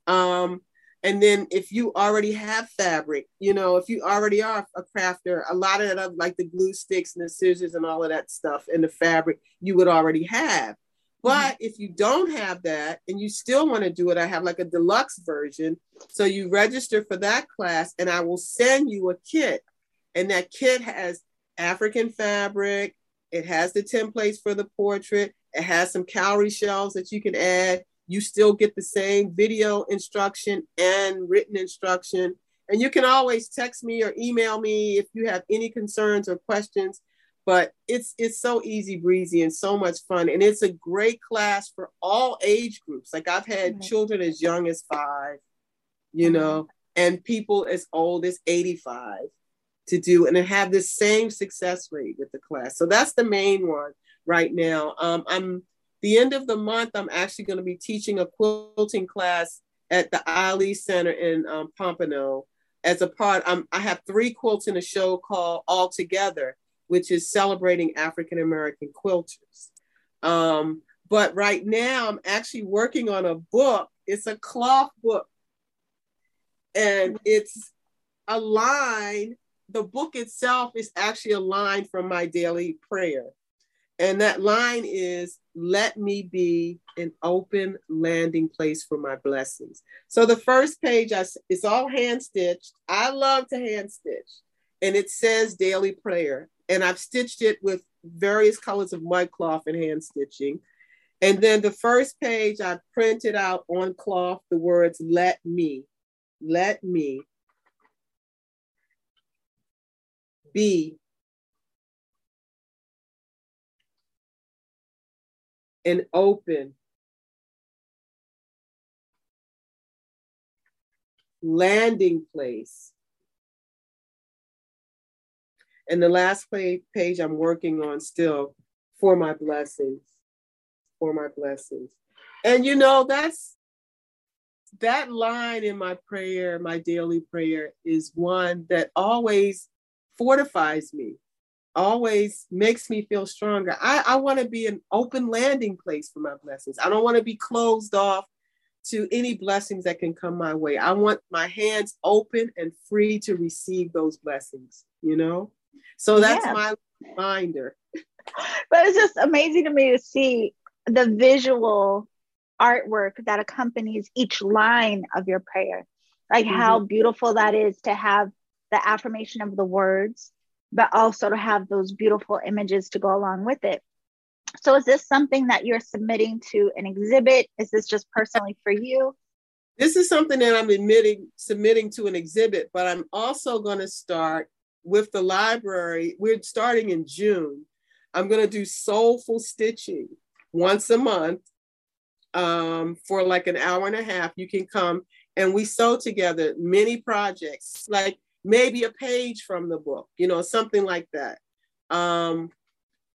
Um, and then if you already have fabric you know if you already are a crafter a lot of that like the glue sticks and the scissors and all of that stuff and the fabric you would already have but mm-hmm. if you don't have that and you still want to do it, I have like a deluxe version. So you register for that class and I will send you a kit. And that kit has African fabric, it has the templates for the portrait, it has some cowrie shells that you can add. You still get the same video instruction and written instruction. And you can always text me or email me if you have any concerns or questions but it's it's so easy breezy and so much fun. And it's a great class for all age groups. Like i've had mm-hmm. children as young as five you know mm-hmm. and people as old as 85 to do and have the same success rate with the class. So that's the main one right now. Um, i'm the end of the month i'm actually going to be teaching a quilting class at the ali center in um, pompano. As a part I'm, i have three quilts in a show called all together which is celebrating African American quilters. Um, but right now, I'm actually working on a book. It's a cloth book, and it's a line. The book itself is actually a line from my daily prayer. And that line is, Let me be an open landing place for my blessings. So the first page, I, it's all hand stitched. I love to hand stitch. And it says daily prayer and I've stitched it with various colors of mud cloth and hand stitching. And then the first page, I printed out on cloth the words, let me, let me be an open landing place and the last page I'm working on still for my blessings, for my blessings. And you know, that's that line in my prayer, my daily prayer, is one that always fortifies me, always makes me feel stronger. I, I want to be an open landing place for my blessings. I don't want to be closed off to any blessings that can come my way. I want my hands open and free to receive those blessings, you know? So that's yeah. my reminder. But it's just amazing to me to see the visual artwork that accompanies each line of your prayer. Like mm-hmm. how beautiful that is to have the affirmation of the words, but also to have those beautiful images to go along with it. So, is this something that you're submitting to an exhibit? Is this just personally for you? This is something that I'm admitting, submitting to an exhibit, but I'm also going to start with the library. We're starting in June. I'm going to do soulful stitching once a month um, for like an hour and a half. You can come and we sew together many projects, like maybe a page from the book, you know, something like that. Um,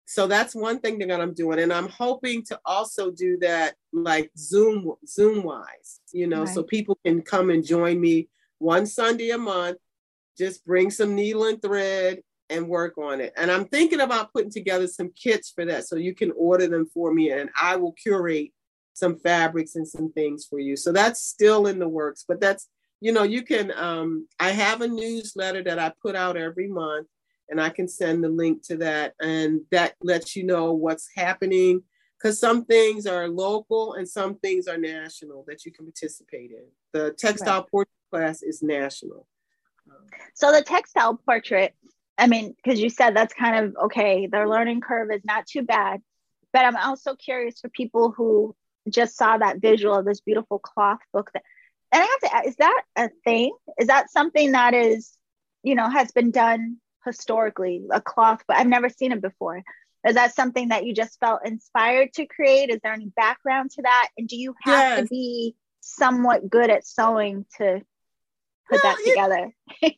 so that's one thing that I'm doing, and I'm hoping to also do that like Zoom Zoom wise, you know, right. so people can come and join me one Sunday a month. Just bring some needle and thread and work on it. And I'm thinking about putting together some kits for that, so you can order them for me, and I will curate some fabrics and some things for you. So that's still in the works, but that's you know you can. Um, I have a newsletter that I put out every month and I can send the link to that. And that lets you know what's happening because some things are local and some things are national that you can participate in. The textile right. portrait class is national. So the textile portrait, I mean, because you said that's kind of okay, their learning curve is not too bad. But I'm also curious for people who just saw that visual of this beautiful cloth book that and I have to ask, is that a thing? Is that something that is, you know, has been done historically a cloth but i've never seen it before is that something that you just felt inspired to create is there any background to that and do you have yes. to be somewhat good at sewing to put well, that together if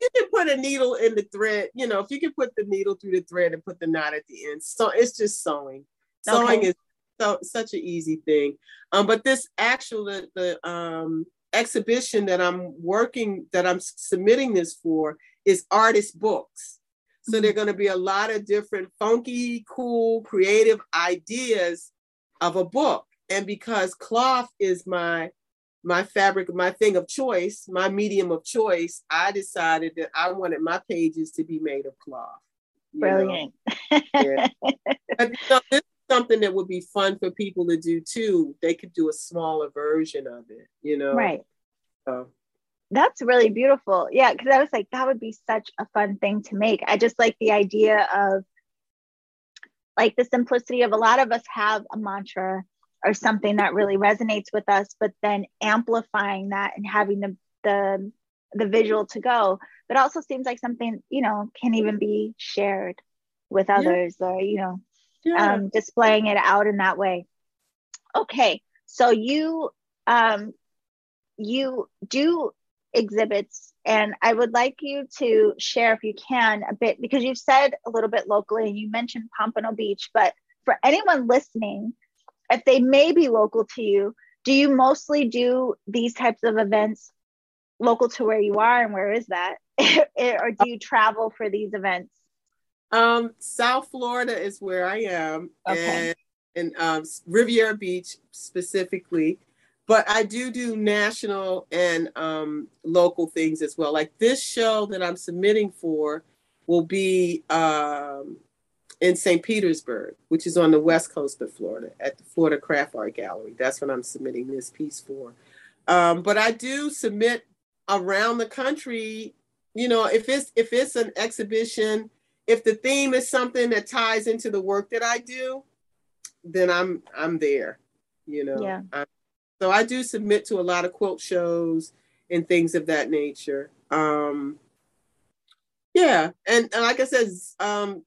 you can put a needle in the thread you know if you can put the needle through the thread and put the knot at the end so it's just sewing sewing okay. is so such an easy thing um but this actual the, the um exhibition that i'm working that i'm submitting this for is artist books. So there are going to be a lot of different funky, cool, creative ideas of a book. And because cloth is my my fabric, my thing of choice, my medium of choice, I decided that I wanted my pages to be made of cloth. Brilliant. yeah. but, you know, this is something that would be fun for people to do too. They could do a smaller version of it, you know. Right. So that's really beautiful. Yeah, because I was like, that would be such a fun thing to make. I just like the idea of like the simplicity of a lot of us have a mantra or something that really resonates with us, but then amplifying that and having the the the visual to go. But also seems like something, you know, can even be shared with others yeah. or, you know, yeah. um, displaying it out in that way. Okay. So you um you do exhibits. And I would like you to share, if you can, a bit because you've said a little bit locally and you mentioned Pompano Beach, but for anyone listening, if they may be local to you, do you mostly do these types of events local to where you are and where is that? or do you travel for these events? Um, South Florida is where I am, okay. and, and um, Riviera Beach specifically but I do do national and um, local things as well. Like this show that I'm submitting for will be um, in St. Petersburg, which is on the west coast of Florida at the Florida Craft Art Gallery. That's what I'm submitting this piece for. Um, but I do submit around the country. You know, if it's if it's an exhibition, if the theme is something that ties into the work that I do, then I'm I'm there. You know, yeah. I'm so I do submit to a lot of quilt shows and things of that nature. Um, yeah, and, and like I said, um,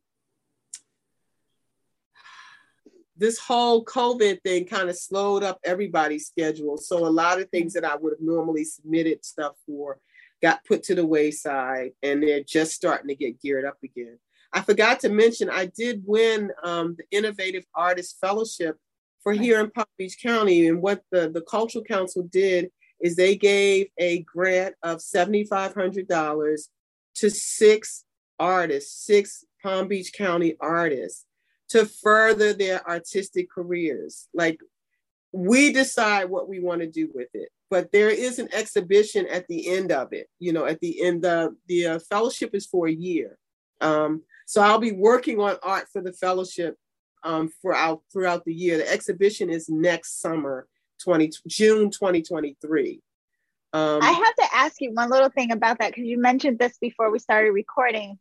this whole COVID thing kind of slowed up everybody's schedule. So a lot of things that I would have normally submitted stuff for got put to the wayside, and they're just starting to get geared up again. I forgot to mention I did win um, the Innovative Artist Fellowship for here in Palm Beach County. And what the, the Cultural Council did is they gave a grant of $7,500 to six artists, six Palm Beach County artists to further their artistic careers. Like we decide what we want to do with it but there is an exhibition at the end of it you know at the end the the uh, fellowship is for a year. Um, so i'll be working on art for the fellowship um, throughout throughout the year. The exhibition is next summer 20 june 2023 um, i have to ask you one little thing about that because you mentioned this before we started recording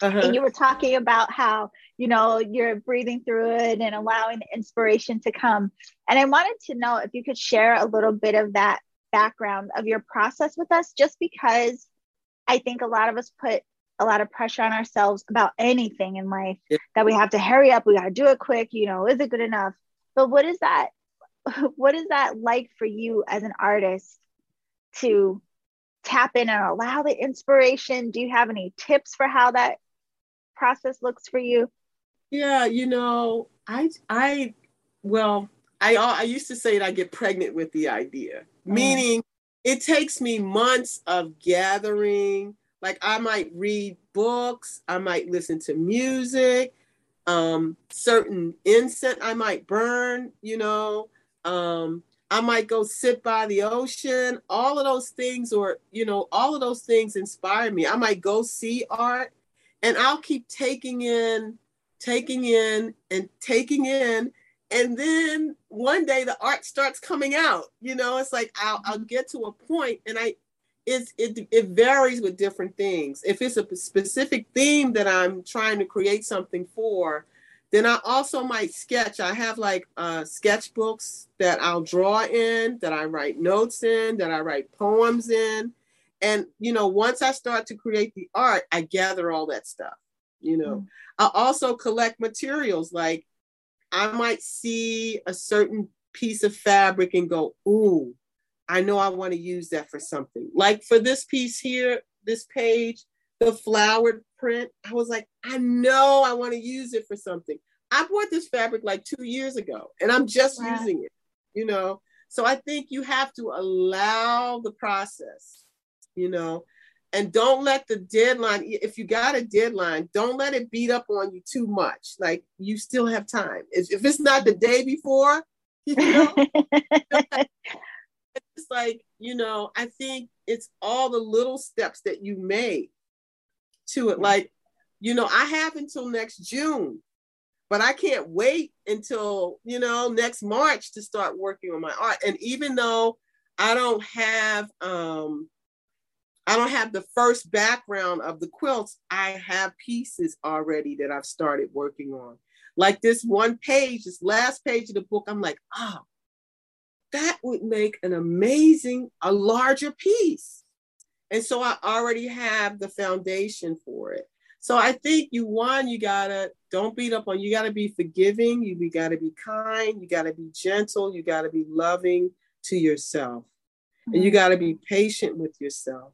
uh-huh. and you were talking about how you know you're breathing through it and allowing the inspiration to come and i wanted to know if you could share a little bit of that background of your process with us just because i think a lot of us put a lot of pressure on ourselves about anything in life yeah. that we have to hurry up we got to do it quick you know is it good enough but what is that what is that like for you as an artist to tap in and allow the inspiration do you have any tips for how that process looks for you? Yeah, you know, I I well, I I used to say that I get pregnant with the idea, mm. meaning it takes me months of gathering. Like I might read books, I might listen to music, um, certain incense I might burn, you know. Um, I might go sit by the ocean. All of those things, or you know, all of those things inspire me. I might go see art and I'll keep taking in, taking in, and taking in. And then one day the art starts coming out. You know, it's like I'll, I'll get to a point and I, it's, it, it varies with different things. If it's a specific theme that I'm trying to create something for, then I also might sketch. I have like uh, sketchbooks that I'll draw in, that I write notes in, that I write poems in. And, you know, once I start to create the art, I gather all that stuff. You know, mm. I also collect materials like I might see a certain piece of fabric and go, ooh, I know I want to use that for something. Like for this piece here, this page, the flowered print, I was like, I know I want to use it for something. I bought this fabric like two years ago and I'm just wow. using it, you know? So I think you have to allow the process you know? And don't let the deadline if you got a deadline don't let it beat up on you too much. Like you still have time. If, if it's not the day before you know? It's like you know i think it's all the little steps that you made to it. Like you know i have until next june but i can't wait until you know next march to start working on my art. And even though i don't have um I don't have the first background of the quilts. I have pieces already that I've started working on. Like this one page, this last page of the book, I'm like, oh, that would make an amazing, a larger piece. And so I already have the foundation for it. So I think you one, you gotta don't beat up on you gotta be forgiving, you, you gotta be kind, you gotta be gentle, you gotta be loving to yourself. Mm-hmm. And you mm-hmm. gotta be patient with yourself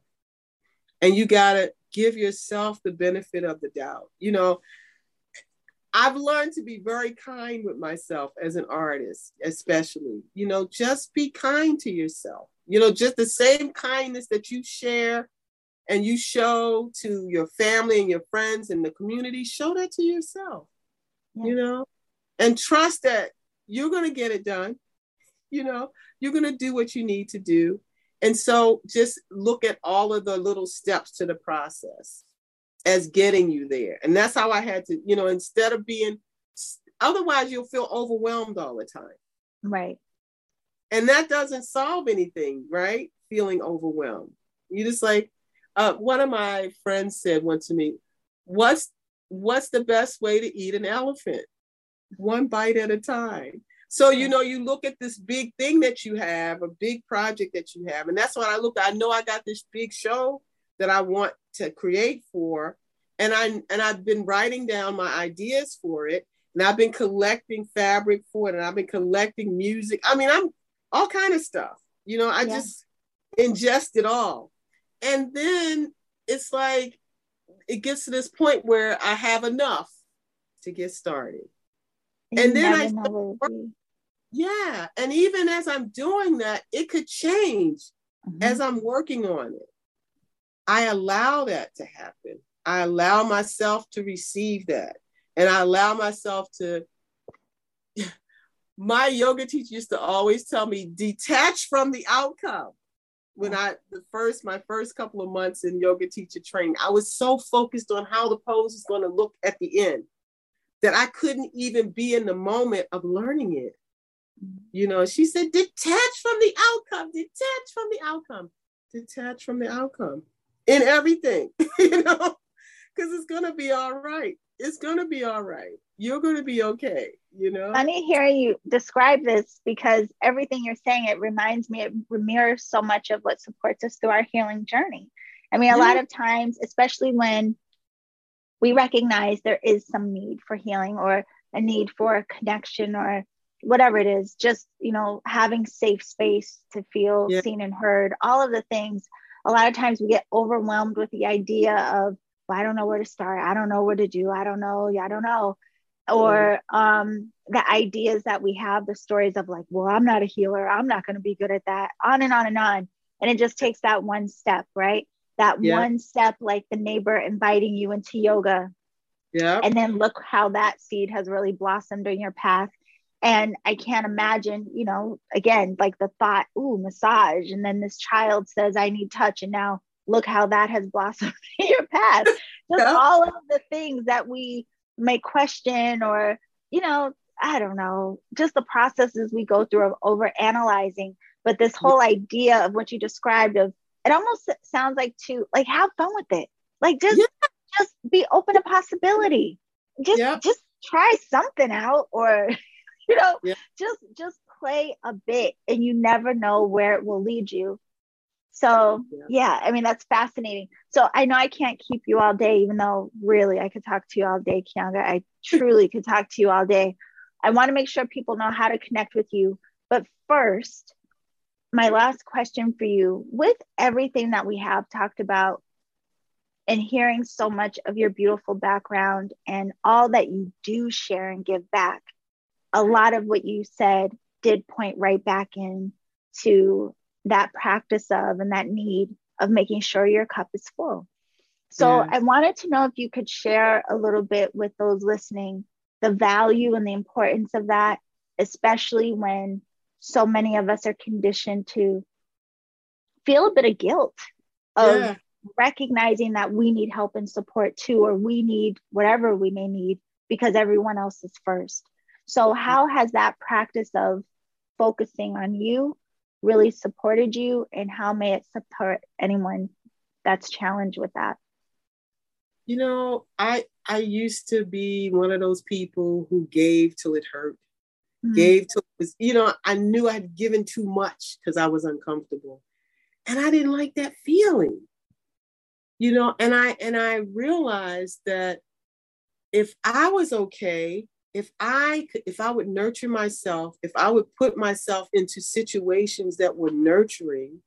and you got to give yourself the benefit of the doubt. You know i've learned to be very kind with myself as an artist especially you know just be kind to yourself. You know just the same kindness that you share and you show to your family and your friends and the community show that to yourself yeah. you know? And trust that you're going to get it done. You know you're going to do what you need to do and so just look at all of the little steps to the process as getting you there. And that's how I had to, you know, instead of being, otherwise you'll feel overwhelmed all the time. Right. And that doesn't solve anything, right? Feeling overwhelmed. You just like, uh, one of my friends said once to me, what's what's the best way to eat an elephant? One bite at a time. So, you know, you look at this big thing that you have, a big project that you have. And that's what I look at. I know I got this big show that I want to create for. And I and I've been writing down my ideas for it. And I've been collecting fabric for it. And I've been collecting music. I mean, I'm all kind of stuff. You know, I yeah. just ingest it all. And then it's like it gets to this point where I have enough to get started. And then I yeah. And even as I'm doing that, it could change mm-hmm. as I'm working on it. I allow that to happen. I allow myself to receive that. And I allow myself to my yoga teacher used to always tell me detach from the outcome when I the first my first couple of months in yoga teacher training, I was so focused on how the pose is going to look at the end that I couldn't even be in the moment of learning it. You know, she said, detach from the outcome, detach from the outcome, detach from the outcome in everything, you know, because it's going to be all right. It's going to be all right. You're going to be okay you know funny hearing you describe this because everything you're saying it reminds me it mirrors so much of what supports us through our healing journey i mean a yeah. lot of times especially when we recognize there is some need for healing or a need for a connection or whatever it is just you know having safe space to feel yeah. seen and heard all of the things a lot of times we get overwhelmed with the idea of well, i don't know where to start i don't know what to do i don't know yeah i don't know or um, the ideas that we have, the stories of like, well, I'm not a healer, I'm not going to be good at that, on and on and on. And it just takes that one step, right? That yeah. one step, like the neighbor inviting you into yoga. Yeah. And then look how that seed has really blossomed in your path. And I can't imagine, you know, again, like the thought, ooh, massage. And then this child says, I need touch. And now look how that has blossomed in your path. Just yeah. all of the things that we may question or, you know, I don't know, just the processes we go through of over analyzing. But this whole idea of what you described of it almost sounds like to like have fun with it. Like just yeah. just be open to possibility. Just yeah. just try something out or you know, yeah. just just play a bit and you never know where it will lead you. So yeah. yeah, I mean that's fascinating. So I know I can't keep you all day, even though really I could talk to you all day, Kianga. I truly could talk to you all day. I want to make sure people know how to connect with you. But first, my last question for you with everything that we have talked about and hearing so much of your beautiful background and all that you do share and give back, a lot of what you said did point right back in to that practice of and that need of making sure your cup is full. So yeah. I wanted to know if you could share a little bit with those listening the value and the importance of that, especially when so many of us are conditioned to feel a bit of guilt of yeah. recognizing that we need help and support too, or we need whatever we may need because everyone else is first. So, how has that practice of focusing on you really supported you and how may it support anyone that's challenged with that? You know i i used to be one of those people who gave till it hurt mm-hmm. gave till it was you know i knew i'd given too much because i was uncomfortable and i didn't like that feeling. You know and i and i realized that if i was okay if I could, if I would nurture myself, if I would put myself into situations that were nurturing,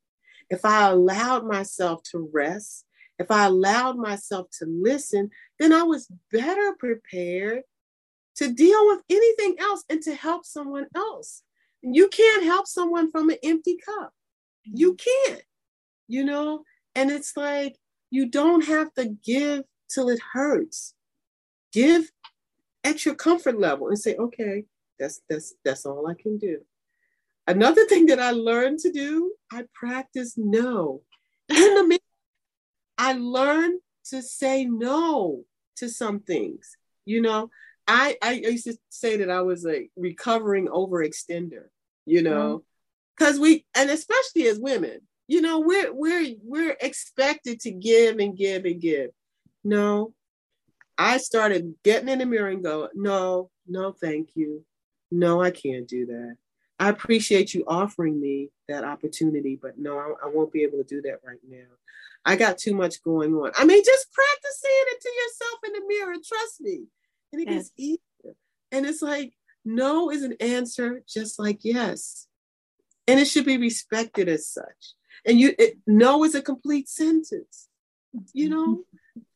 if I allowed myself to rest, if I allowed myself to listen, then I was better prepared to deal with anything else and to help someone else. You can't help someone from an empty cup. You mm-hmm. can't, you know? And it's like, you don't have to give till it hurts. Give at your comfort level and say, okay, that's that's that's all I can do. Another thing that I learned to do, I practice no. In the mirror, I learned to say no to some things. You know, I I used to say that I was a recovering overextender. You know, because mm-hmm. we and especially as women, you know, we're we're we're expected to give and give and give. No, I started getting in the mirror and go, no, no, thank you. No, I can't do that. I appreciate you offering me that opportunity, but no, I, I won't be able to do that right now. I got too much going on. I mean, just practice saying it to yourself in the mirror. Trust me. And it yes. gets easier. And it's like, no is an answer just like yes. And it should be respected as such. And you it, no is a complete sentence. You mm-hmm. know,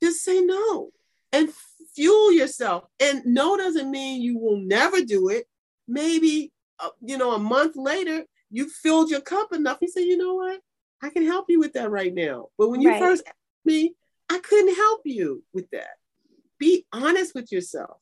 just say no and fuel yourself. And no doesn't mean you will never do it. Maybe, uh, you know, a month later, you filled your cup enough. You say, you know what? I can help you with that right now. But when you right. first asked me, I couldn't help you with that. Be honest with yourself.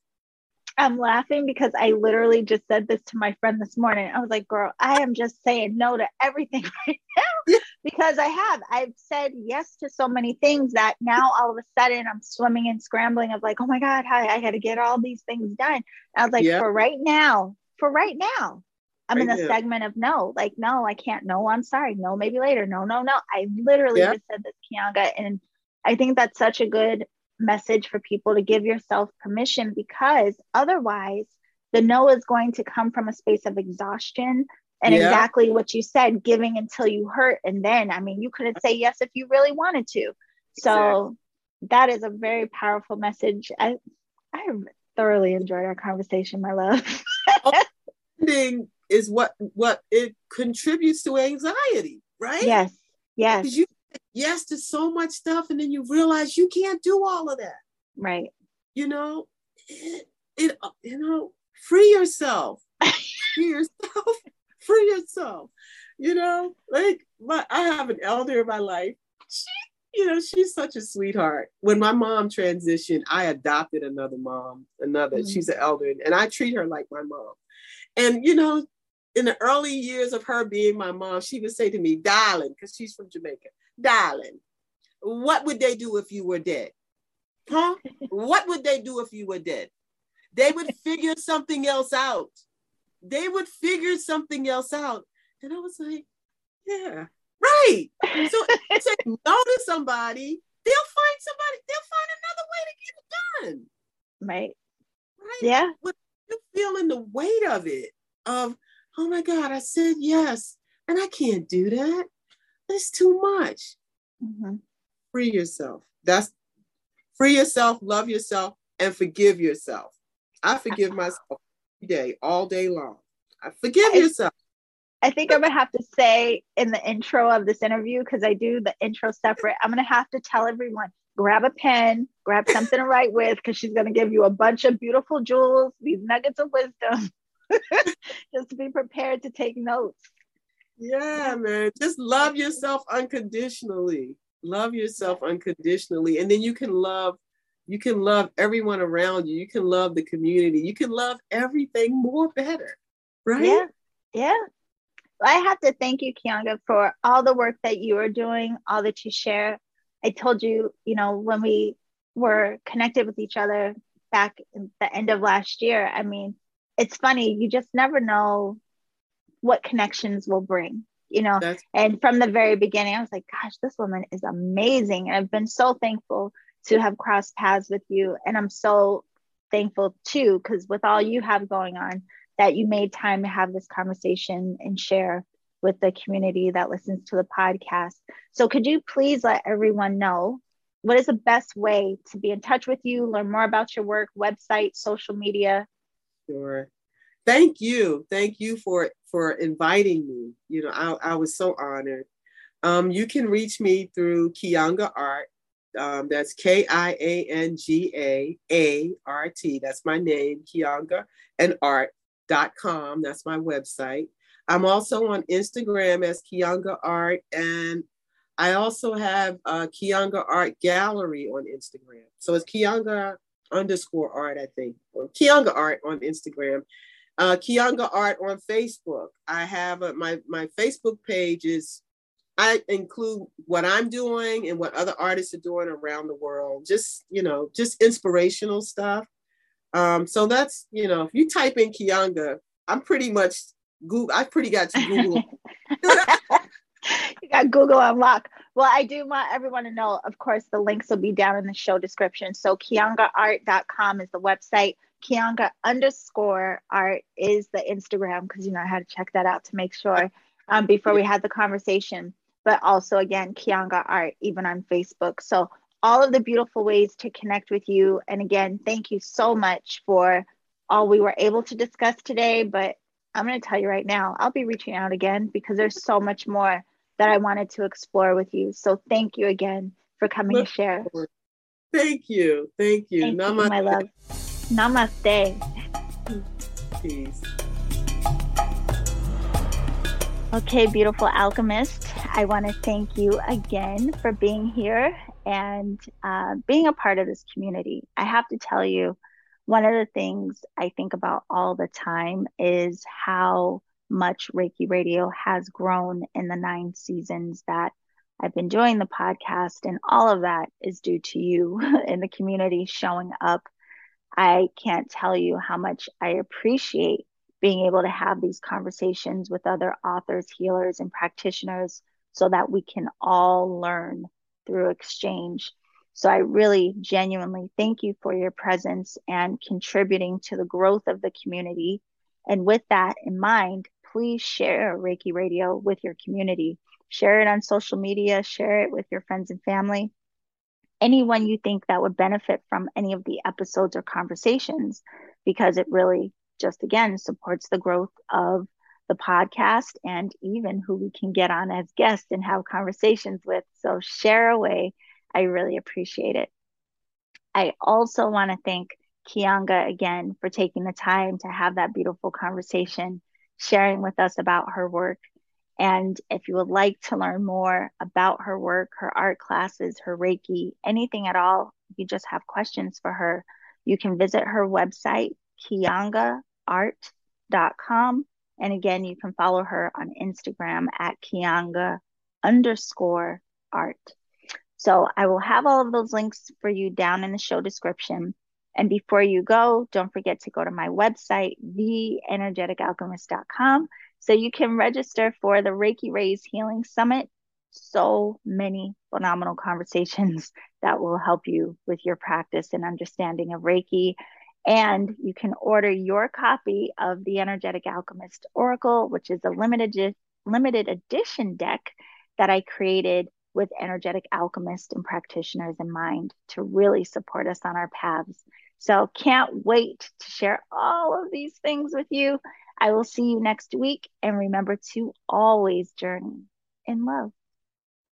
I'm laughing because I literally just said this to my friend this morning. I was like, girl, I am just saying no to everything right now because I have. I've said yes to so many things that now all of a sudden I'm swimming and scrambling of like, oh my God, hi, I got to get all these things done. I was like, yeah. for right now, for right now, I'm right in the now. segment of no, like, no, I can't. No, I'm sorry. No, maybe later. No, no, no. I literally yeah. just said this, Kianga. And I think that's such a good message for people to give yourself permission because otherwise the no is going to come from a space of exhaustion. And yeah. exactly what you said giving until you hurt and then i mean you couldn't say yes if you really wanted to. So exactly. that is a very powerful message. I i thoroughly enjoyed our conversation my love. Oh, is what what it contributes to anxiety right? Yes yes. You yes to so much stuff and then you realize you can't do all of that. Right. You know it, it you know free yourself. Free yourself. Free yourself. You know like my i have an elder in my life. She you know she's such a sweetheart. When my mom transitioned i adopted another mom another mm-hmm. she's an elder and i treat her like my mom. And you know in the early years of her being my mom she would say to me darling because she's from jamaica darling, what would they do if you were dead? Huh? what would they do if you were dead? They would figure something else out. They would figure something else out. And I was like, yeah, right. So say no to somebody, they'll find somebody, they'll find another way to get it done. Right. Right. Yeah. But you're feeling the weight of it, of, oh my God, I said yes, and I can't do that. That's too much. Mm-hmm. Free yourself. That's free yourself, love yourself, and forgive yourself. I forgive myself every day, all day long. I forgive I, yourself. I think I'm gonna have to say in the intro of this interview, because I do the intro separate, I'm gonna have to tell everyone grab a pen, grab something to write with, because she's gonna give you a bunch of beautiful jewels, these nuggets of wisdom, just be prepared to take notes. Yeah, man. Just love yourself unconditionally. Love yourself unconditionally. And then you can love you can love everyone around you. You can love the community. You can love everything more better. Right? Yeah. Yeah. I have to thank you, Kianga, for all the work that you are doing, all that you share. I told you, you know, when we were connected with each other back in the end of last year, I mean, it's funny, you just never know what connections will bring you know? That's- and from the very beginning i was like gosh this woman is amazing. And i've been so thankful to have crossed paths with you. And i'm so thankful too because with all you have going on that you made time to have this conversation and share with the community that listens to the podcast. So could you please let everyone know what is the best way to be in touch with you learn more about your work website social media? Sure thank you. Thank you for for inviting me. You know i, I was so honored. Um, you can reach me through kianga art. Um, that's k-i-a-n-g-a-a-r-t that's my name kianga and art.com that's my website. I'm also on instagram as kianga art and i also have a kianga art gallery on instagram. So it's kianga underscore art i think. Or kianga art on instagram uh, Kianga Art on Facebook. I have a, my my Facebook page is I include what I'm doing and what other artists are doing around the world. Just you know, just inspirational stuff. Um, so that's you know, if you type in Kianga, I'm pretty much Google. I pretty got to Google. you got Google unlock. Well, I do want everyone to know, of course, the links will be down in the show description. So kiangaart.com is the website. Kianga underscore art is the Instagram because you know I had to check that out to make sure um, before we had the conversation. But also again, Kianga art even on Facebook. So all of the beautiful ways to connect with you. And again, thank you so much for all we were able to discuss today. But I'm going to tell you right now, I'll be reaching out again because there's so much more that I wanted to explore with you. So thank you again for coming Look to share. Forward. Thank you. Thank you. Thank Namaste. you, my love. Namaste. Peace. Okay, beautiful alchemist. I want to thank you again for being here and uh, being a part of this community. I have to tell you, one of the things I think about all the time is how much Reiki Radio has grown in the nine seasons that I've been doing the podcast. And all of that is due to you in the community showing up. I can't tell you how much I appreciate being able to have these conversations with other authors, healers, and practitioners so that we can all learn through exchange. So I really genuinely thank you for your presence and contributing to the growth of the community. And with that in mind, please share Reiki Radio with your community. Share it on social media, share it with your friends and family. Anyone you think that would benefit from any of the episodes or conversations, because it really just again supports the growth of the podcast and even who we can get on as guests and have conversations with. So share away I really appreciate it. I also want to thank Kianga again for taking the time to have that beautiful conversation, sharing with us about her work. And if you would like to learn more about her work, her art classes, her Reiki, anything at all, if you just have questions for her, you can visit her website, kiangaart.com. And again, you can follow her on Instagram at kianga underscore art. So I will have all of those links for you down in the show description. And before you go, don't forget to go to my website, theenergeticalchemist.com, so you can register for the Reiki Rays Healing Summit. So many phenomenal conversations that will help you with your practice and understanding of Reiki. And you can order your copy of the Energetic Alchemist Oracle, which is a limited, limited edition deck that I created with energetic alchemists and practitioners in mind to really support us on our paths. So, can't wait to share all of these things with you. I will see you next week. And remember to always journey in love.